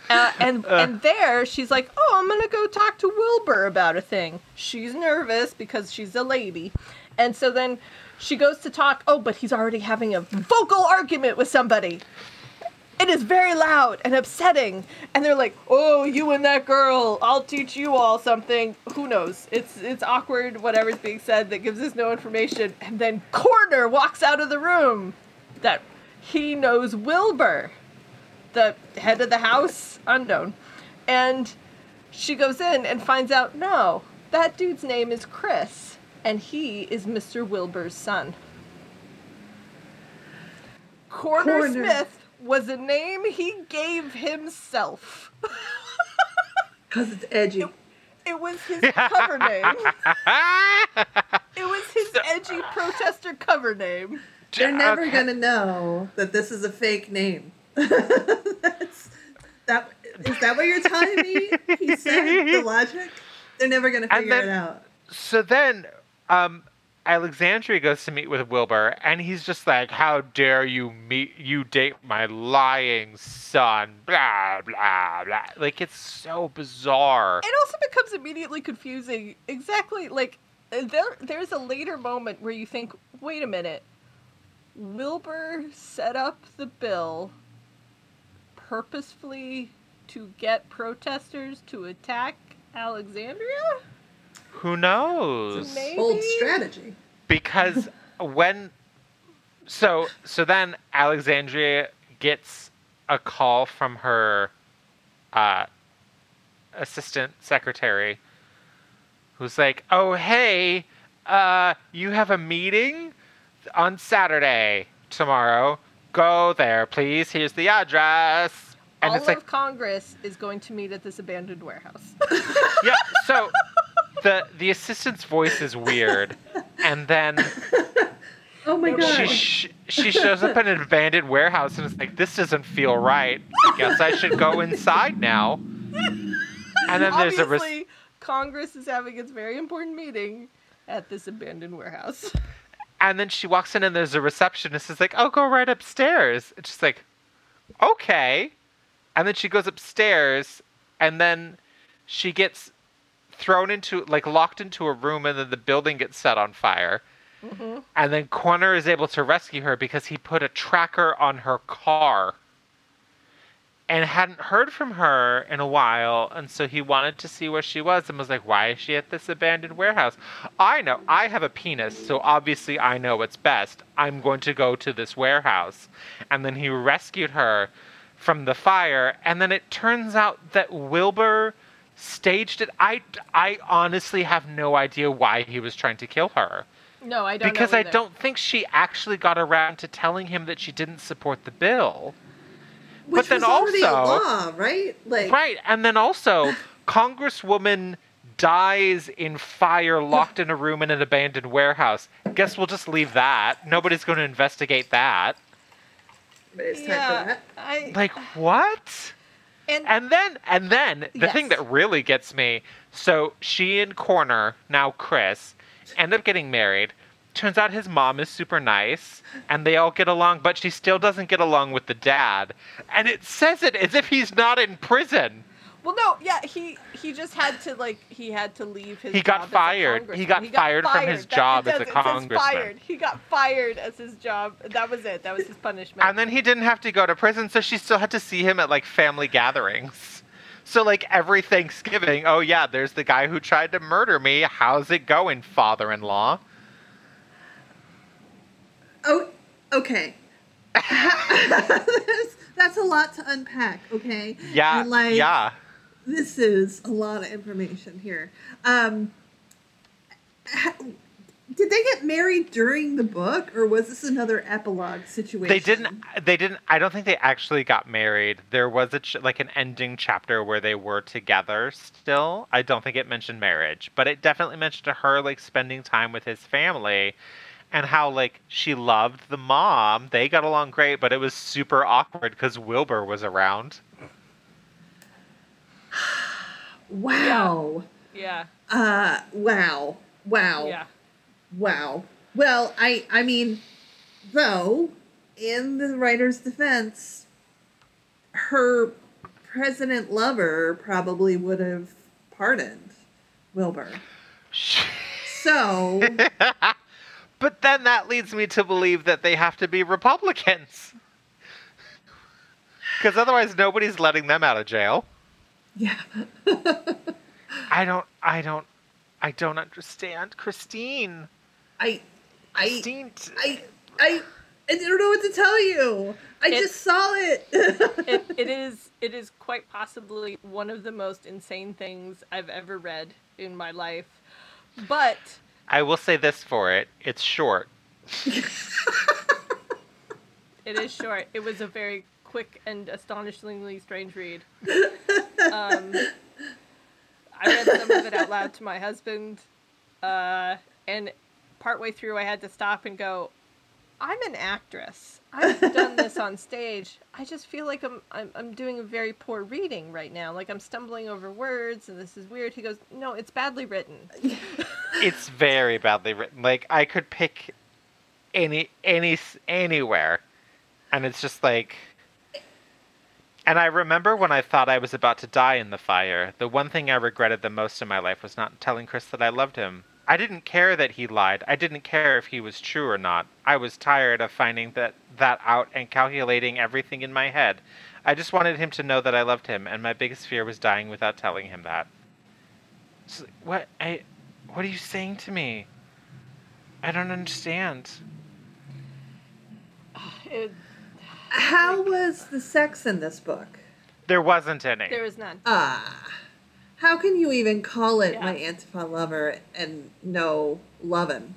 uh, and Uh. and there she's like, "Oh, I'm gonna go talk to Wilbur about a thing." She's nervous because she's a lady, and so then she goes to talk. Oh, but he's already having a vocal argument with somebody. It is very loud and upsetting, and they're like, "Oh, you and that girl, I'll teach you all something." Who knows? It's it's awkward. Whatever's being said that gives us no information, and then Corner walks out of the room. That he knows Wilbur the head of the house, unknown. And she goes in and finds out no, that dude's name is Chris, and he is Mr. Wilbur's son. Corner, Corner. Smith was a name he gave himself. [laughs] Because it's edgy. It was his cover name. It was his [laughs] [laughs] edgy protester cover name. They're never Okay. gonna know that this is a fake name. That's that. Is that what you're telling me? He said the logic. They're never gonna And figure then- it out. So then, um, Alexandria goes to meet with Wilbur, and he's just like, "How dare you meet you date my lying son?" Blah blah blah. Like it's so bizarre. It also becomes immediately confusing. Exactly, like there there's a later moment where you think, wait a minute, Wilbur set up the bill purposefully to get protesters to attack Alexandria? Who knows? Maybe. Bold strategy. because [laughs] when so so then Alexandria gets a call from her uh, assistant secretary who's like, "Oh hey, uh, you have a meeting on Saturday tomorrow. Go there, please. Here's the address." And All it's like, of Congress is going to meet at this abandoned warehouse. [laughs] yeah. So the the assistant's voice is weird, and then Oh my god. she sh- she shows up in an abandoned warehouse and is like, "This doesn't feel right. I guess I should go inside now." And then there's a res- Obviously, Congress is having its very important meeting at this abandoned warehouse. and then she walks in and there's a receptionist is like, "Oh, go right upstairs." It's just like, okay. And then she goes upstairs, and then she gets thrown into like locked into a room, and then the building gets set on fire. Mm-hmm. And then Corner is able to rescue her because he put a tracker on her car. And hadn't heard from her in a while, and so he wanted to see where she was and was like, Why is she at this abandoned warehouse? I know, I have a penis, so obviously I know what's best. I'm going to go to this warehouse. And then he rescued her from the fire, and then it turns out that Wilbur staged it. I, I honestly have no idea why he was trying to kill her No, I don't. because know I don't think she actually got around to telling him that she didn't support the bill. Which then was already a also- law, right? Like Right, and then also [gasps] Congresswoman dies in fire locked in a room in an abandoned warehouse. Guess we'll just leave that. Nobody's going to investigate that. but it's time Yeah, for that. I Like what? And, And then and then the thing that really gets me, so she and Corner, now Chris, end up getting married. Turns out his mom is super nice and they all get along, but she still doesn't get along with the dad. And it says it as if he's not in prison. Well, no, yeah, he he just had to like he had to leave his. He got job as a fired. He got fired from his That- job it as a does- it says congressman. Fired. He got fired as his job. That was it. That was his punishment. And then he didn't have to go to prison, so she still had to see him at like family gatherings. So like every Thanksgiving, oh yeah, there's the guy who tried to murder me. How's it going, father-in-law? Oh, okay. [laughs] that's, that's a lot to unpack. Okay. Yeah, And, like, yeah. This is a lot of information here. Um, did they get married during the book, or was this another epilogue situation? They didn't. They didn't. I don't think they actually got married. There was a ch- like an ending chapter where they were together still. I don't think it mentioned marriage, but it definitely mentioned her like spending time with his family, and how like she loved the mom. They got along great, but it was super awkward because Wilbur was around. Wow. yeah, Uh. Wow. Wow. yeah. Wow. Well, I I mean, though, in the writer's defense, her president lover probably would have pardoned Wilbur. So, [laughs] but then that leads me to believe that they have to be Republicans. [laughs] Because otherwise, nobody's letting them out of jail. Yeah. I don't. I don't. I don't understand, Christine. I I Christine. t- I I I don't know what to tell you. I It- just saw it. [laughs] it, it is it is quite possibly one of the most insane things I've ever read in my life. But I will say this for it: it's short. it is short. It was a very quick and astonishingly strange read. [laughs] Um, I read some of it out loud to my husband, uh, and partway through, I had to stop and go. I'm an actress. I've done this on stage. I just feel like I'm, I'm I'm doing a very poor reading right now. Like I'm stumbling over words and this is weird. He goes, "No, it's badly written." It's very badly written. Like I could pick any any anywhere, and it's just like. And I remember when I thought I was about to die in the fire. The one thing I regretted the most in my life was not telling Chris that I loved him I didn't care that he lied. I didn't care if he was true or not. I was tired of finding that, that out and calculating everything in my head. I just wanted him to know that I loved him, and my biggest fear was dying without telling him that. So, what I what are you saying to me? I don't understand. [sighs] It, How was the sex in this book? There wasn't any. There was none. Ah. How can you even call it Yeah. my Antifa lover and no lovin'?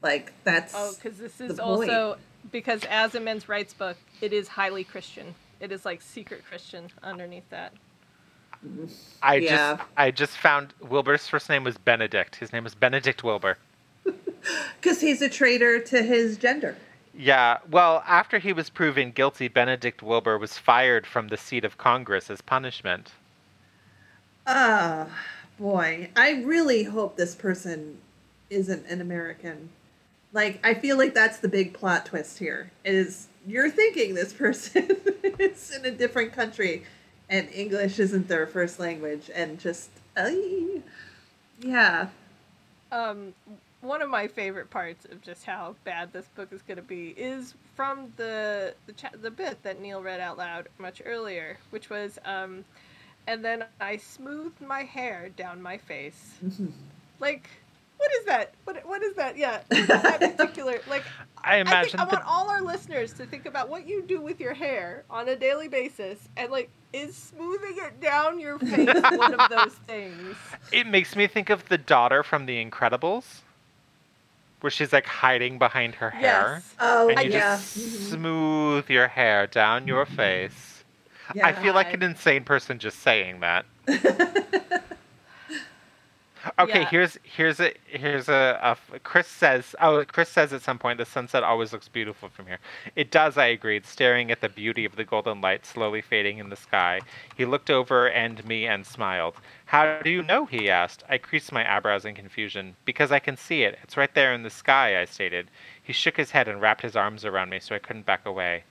Like that's Oh, because this is the point. also because as a men's rights book, it is highly Christian. It is like secret Christian underneath that. I Yeah. just I just found Wilbur's first name was Benedict. His name was Benedict Wilbur. [laughs] because he's a traitor to his gender. Yeah, well, after he was proven guilty, Benedict Wilbur was fired from the seat of Congress as punishment. Ah, boy. I really hope this person isn't an American. Like, I feel like that's the big plot twist here. Is you're thinking this person [laughs] is in a different country and English isn't their first language and just ay, yeah. Um, one of my favorite parts of just how bad this book is going to be is from the the, cha- the bit that Neil read out loud much earlier, which was, um, and then I smoothed my hair down my face. [laughs] Like, what is that? What what is that? Yeah, [laughs] that particular like. I I imagine think I want all our listeners to think about what you do with your hair on a daily basis, and like, is smoothing it down your face one of [laughs] those things? it makes me think of the daughter from The Incredibles, where she's like hiding behind her hair, Yes. Oh, and you yeah. just smooth your hair down your mm-hmm. face. yeah. I feel like an insane person just saying that. [laughs] Okay, Yeah. here's here's a here's a Chris says oh Chris says at some point the sunset always looks beautiful from here. It does, I agreed, staring at the beauty of the golden light slowly fading in the sky. He looked over and me and smiled. How do you know? he asked. I creased my eyebrows in confusion. Because I can see it. It's right there in the sky, I stated. He shook his head and wrapped his arms around me so I couldn't back away.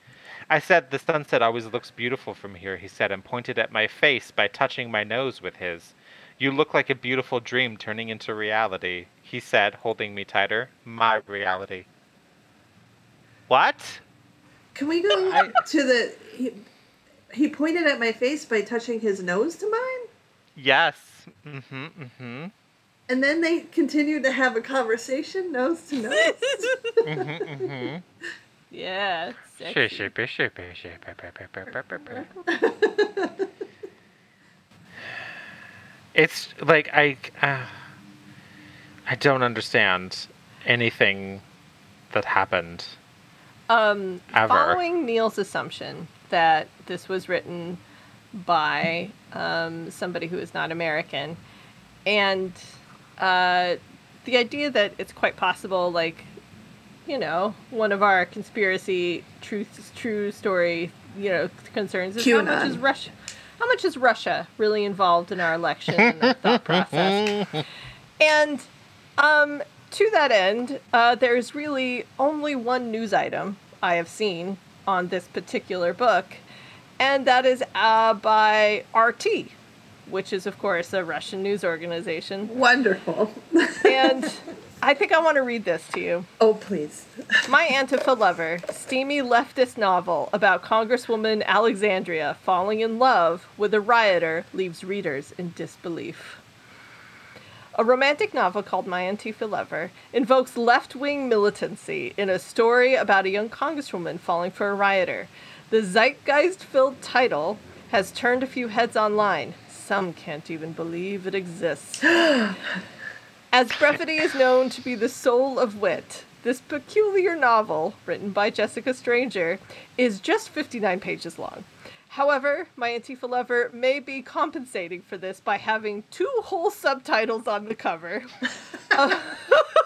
I said the sunset always looks beautiful from here, he said, and pointed at my face by touching my nose with his. You look like a beautiful dream turning into reality, he said, holding me tighter. My reality. What? Can we go I- to the he, he pointed at my face by touching his nose to mine? Yes. Mm-hmm. Mm-hmm. And then they continued to have a conversation nose to nose. Mm-hmm. Mm-hmm. Yeah, sexy. It's like I, uh, I don't understand anything that happened. Um, Ever. following Neil's assumption that this was written by um, somebody who is not American, and uh, the idea that it's quite possible, like, you know, one of our conspiracy truth true story, you know, concerns is how much QAnon. is Russia, how much is Russia really involved in our election and thought [laughs] process. And um, to that end, uh, there's really only one news item I have seen on this particular book, and that is uh, by RT, which is, of course, a Russian news organization. Wonderful. [laughs] And I think I want to read this to you. oh, please. My Antifa Lover, steamy leftist novel about Congresswoman Alexandria falling in love with a rioter, leaves readers in disbelief. A romantic novel called My Antifa Lover invokes left wing militancy in a story about a young congresswoman falling for a rioter. The zeitgeist filled title has turned a few heads online. Some can't even believe it exists. [gasps] As brevity is known to be the soul of wit, this peculiar novel, written by Jessica Stranger, is just 59 pages long. However, my Antifa lover may be compensating for this by having two whole subtitles on the cover. Uh,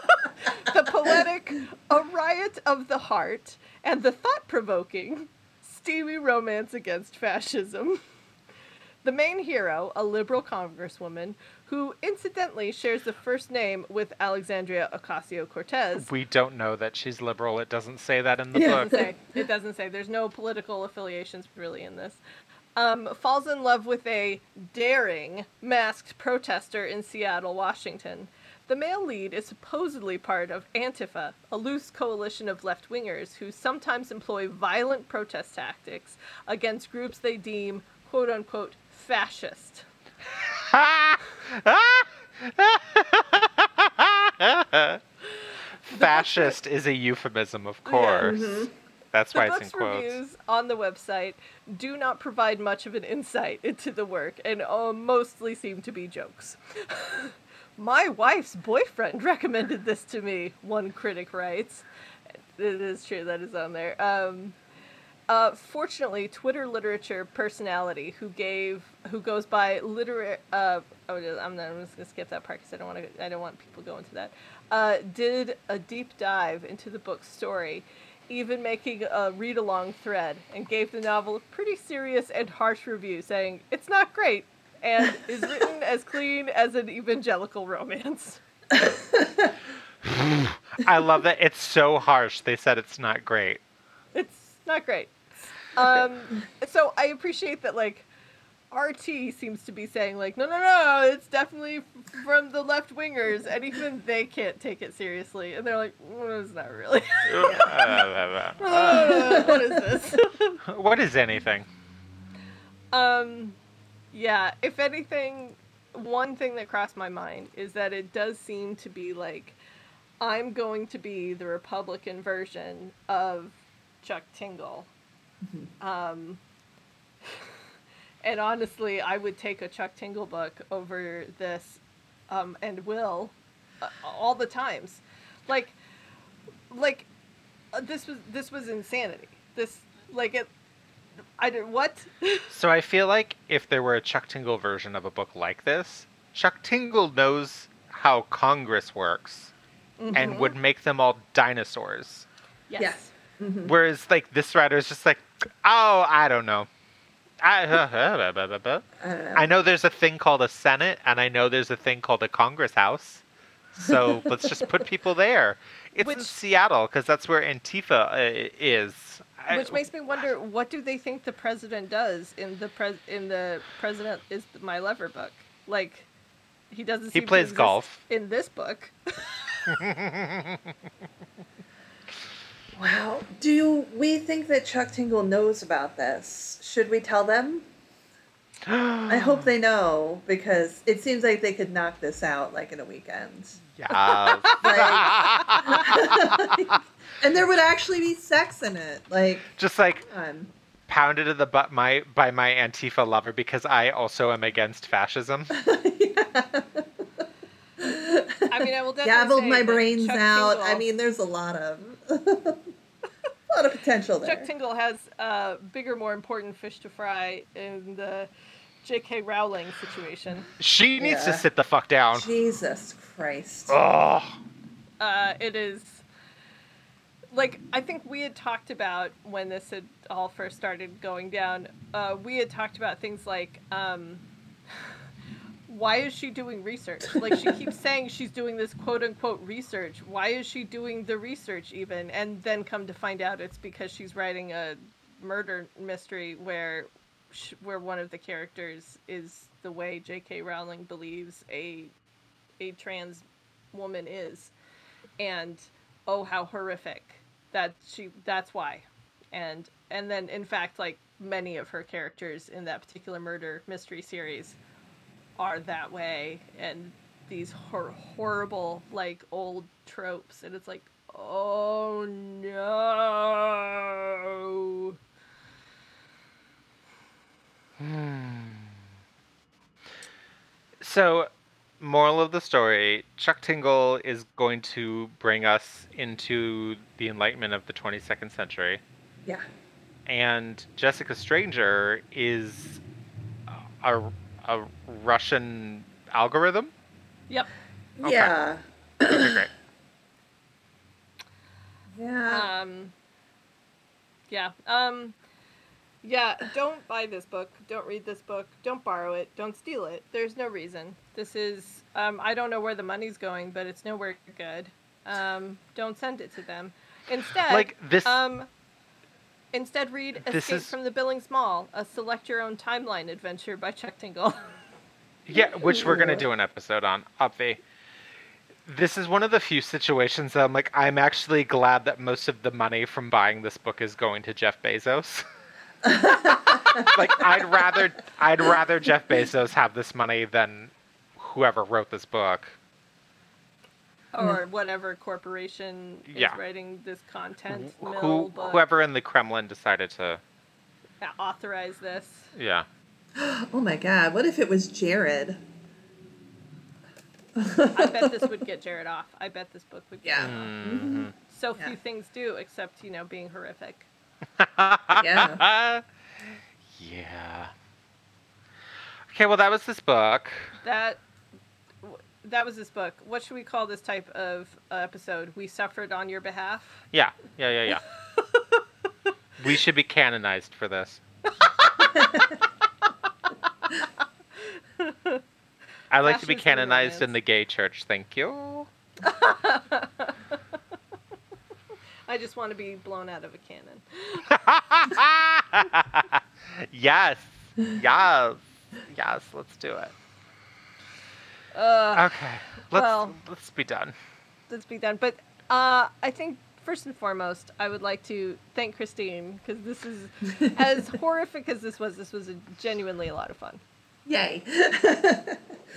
[laughs] the poetic A Riot of the Heart and the thought provoking Steamy Romance Against Fascism. The main hero, a liberal congresswoman, who incidentally shares the first name with Alexandria Ocasio Cortez. We don't know that she's liberal. It doesn't say that in the book. Doesn't say. It doesn't say. There's no political affiliations really in this. um, falls in love with a daring masked protester in Seattle, Washington. The male lead is supposedly part of Antifa, a loose coalition of left wingers who sometimes employ violent protest tactics against groups they deem quote unquote fascist. [laughs] [laughs] Fascist is a euphemism, of course. That's The why it's in quotes. reviews on the website do not provide much of an insight into the work and uh, mostly seem to be jokes. [laughs] My wife's boyfriend recommended this to me, one critic writes. It is true, that is on there. Um, uh, fortunately, Twitter literature personality who gave who goes by literary. Uh, oh, I'm, not, I'm just gonna skip that part because I don't want to. I don't want people going to that. Uh, did a deep dive into the book's story, even making a read along thread, and gave the novel a pretty serious and harsh review, saying it's not great and [laughs] is written as clean as an evangelical romance. [laughs] I love that it's so harsh. They said it's not great. It's not great. Um, so I appreciate that, like, RT seems to be saying, like, no, no, no, it's definitely from the left wingers, and even they can't take it seriously. And they're like, well, it's not really. [laughs] what is this? [laughs] what is anything? um, yeah, if anything, one thing that crossed my mind is that it does seem to be like, I'm going to be the Republican version of Chuck Tingle. Um, and honestly, I would take a Chuck Tingle book over this, um, and will, uh, all the times, like, like, uh, this was this was insanity. This like it, I did what? [laughs] So I feel like if there were a Chuck Tingle version of a book like this, Chuck Tingle knows how Congress works and would make them all dinosaurs. yes. Yes. Whereas like this writer is just like, oh, I don't know. I, I [laughs] know. I know there's a thing called a Senate, and I know there's a thing called a Congress House. So [laughs] let's just put people there. It's in Seattle because that's where Antifa uh, is. I- Which makes me wonder, what do they think the president does in the pres in the president is my lever book? Like, he doesn't. He plays golf. in this book. [laughs] Wow. Do we think that Chuck Tingle knows about this? Should we tell them? [gasps] I hope they know because it seems like they could knock this out like in a weekend. yeah. [laughs] Like, [laughs] and there would actually be sex in it. Like, just like um, pounded to the butt my by my Antifa lover because I also am against fascism. [laughs] I mean, I will definitely gabbled say my brains Chuck out. I mean, there's a lot of [laughs] a lot of potential there. Chuck Tingle has uh, bigger, more important fish to fry in the J.K. Rowling situation. She needs to sit the fuck down. Jesus Christ. Oh, uh, it is like I think we had talked about when this had all first started going down. Uh, we had talked about things like um, why is she doing research? Like she keeps [laughs] saying she's doing this quote unquote research. Why is she doing the research even? And then come to find out it's because she's writing a murder mystery where sh- where one of the characters is the way J.K. Rowling believes a a trans woman is and oh how horrific that she that's why and and then in fact like many of her characters in that particular murder mystery series are that way and these hor- horrible like old tropes and it's like oh no [sighs] So, moral of the story Chuck Tingle is going to bring us into the enlightenment of the 22nd century. Yeah. And Jessica Stranger is a, a Russian algorithm? yep Okay. Yeah. Okay, great. Yeah. Um, yeah. Um, yeah. Don't buy this book. Don't read this book. Don't borrow it. Don't steal it. There's no reason. This is. Um, I don't know where the money's going, but it's nowhere good. Um, don't send it to them. Instead, Like, this- Um, Instead, read This Escape is- from the Billings Mall, a select your own timeline adventure by Chuck Tingle. [laughs] Yeah, which we're gonna do an episode on. Obvi. This is one of the few situations that I'm like, I'm actually glad that most of the money from buying this book is going to Jeff Bezos. [laughs] like, I'd rather, I'd rather Jeff Bezos have this money than whoever wrote this book. Or whatever corporation is Yeah. writing this content Who, mill book, whoever in the Kremlin decided to, authorize this. yeah. [gasps] Oh my god, what if it was Jared? I bet this would [laughs] get Jared off. I bet this book would get Yeah. Mhm. so few Yeah. things do except, you know, being horrific. [laughs] Yeah. yeah. Okay, well, that was this book. That w- that was this book. What should we call this type of uh, episode? We suffered on your behalf. Yeah, yeah, yeah, yeah. [laughs] we should be canonized for this. I like to be canonized in the gay church. Thank you. [laughs] I just want to be blown out of a cannon. [laughs] yes, yes, yes. Let's do it. Uh, Okay, let's well- let's be done. let's be done. But uh, I think first and foremost, I would like to thank Christine because this is [laughs] as horrific as this was. This was a, genuinely a lot of fun. Yay. [laughs]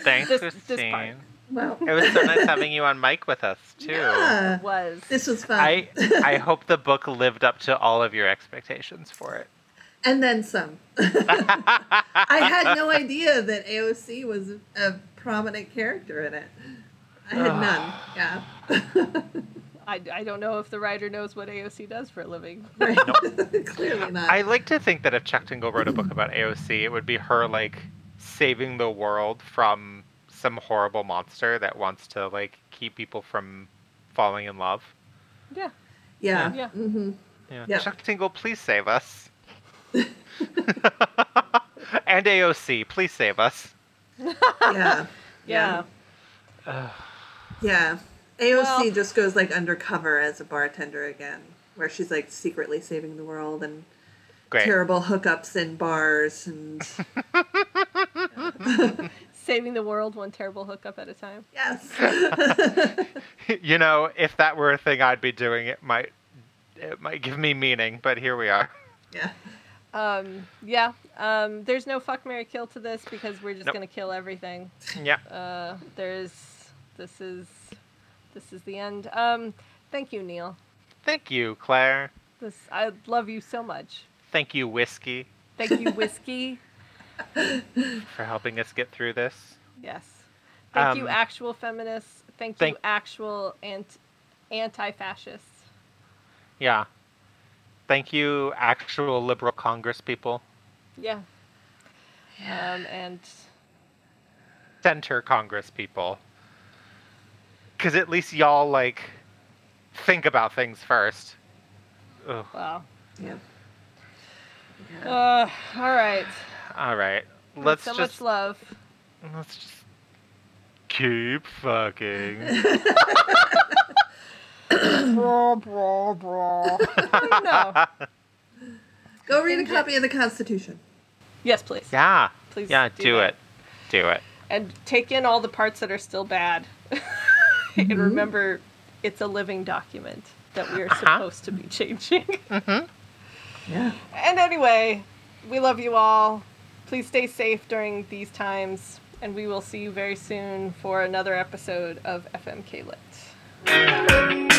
Thanks, This- this Christine. part. well, It was so nice having [laughs] you on mic with us too. yeah. It was This was fun. I I hope the book lived up to all of your expectations for it. and then some. I had no idea that AOC was a prominent character in it. I had none. Yeah. [laughs] I, I don't know if the writer knows what AOC does for a living. [laughs] right. [laughs] Clearly not. I like to think that if Chuck Tingle wrote a book about AOC, it would be her like saving the world from some horrible monster that wants to like keep people from falling in love. Yeah. yeah. Yeah. hmm Yeah. Yeah. Chuck Tingle, please save us. and AOC, please save us. [laughs] Yeah. Yeah. Ugh. [sighs] Yeah. AOC Well- just goes like undercover as a bartender again, where she's like secretly saving the world and Great. terrible hookups in bars and [laughs] [laughs] Saving the world one terrible hookup at a time. yes. you know, if that were a thing I'd be doing, it might it might give me meaning, but here we are. yeah. Um, yeah. Um, there's no fuck Mary kill to this because we're just Nope. gonna kill everything. [laughs] Yeah. Uh, there's this is this is the end. Um, thank you, Neil. Thank you, Claire. This I love you so much. Thank you, Whiskey, Thank you, whiskey. [laughs] [laughs] for helping us get through this. Yes. Thank you, Um, actual feminists. Thank, thank- you, actual ant- anti-fascists. Yeah. Thank you, actual liberal Congress people. Yeah. Um, and Center Congress people. Because at least y'all, like, think about things first. Ugh. wow. Yeah. Uh, all right. All right. Let's so just much love. let's just keep fucking. [laughs] bro, bro, bro. [laughs] no. Go read a copy of the Constitution. Yes, please. yeah. Please Yeah. do Do, it. Do it. And take in all the parts that are still bad. [laughs] and remember, it's a living document that we are Uh-huh. supposed to be changing. [laughs] Yeah. and anyway, we love you all. Please stay safe during these times. And we will see you very soon for another episode of FMK Lit.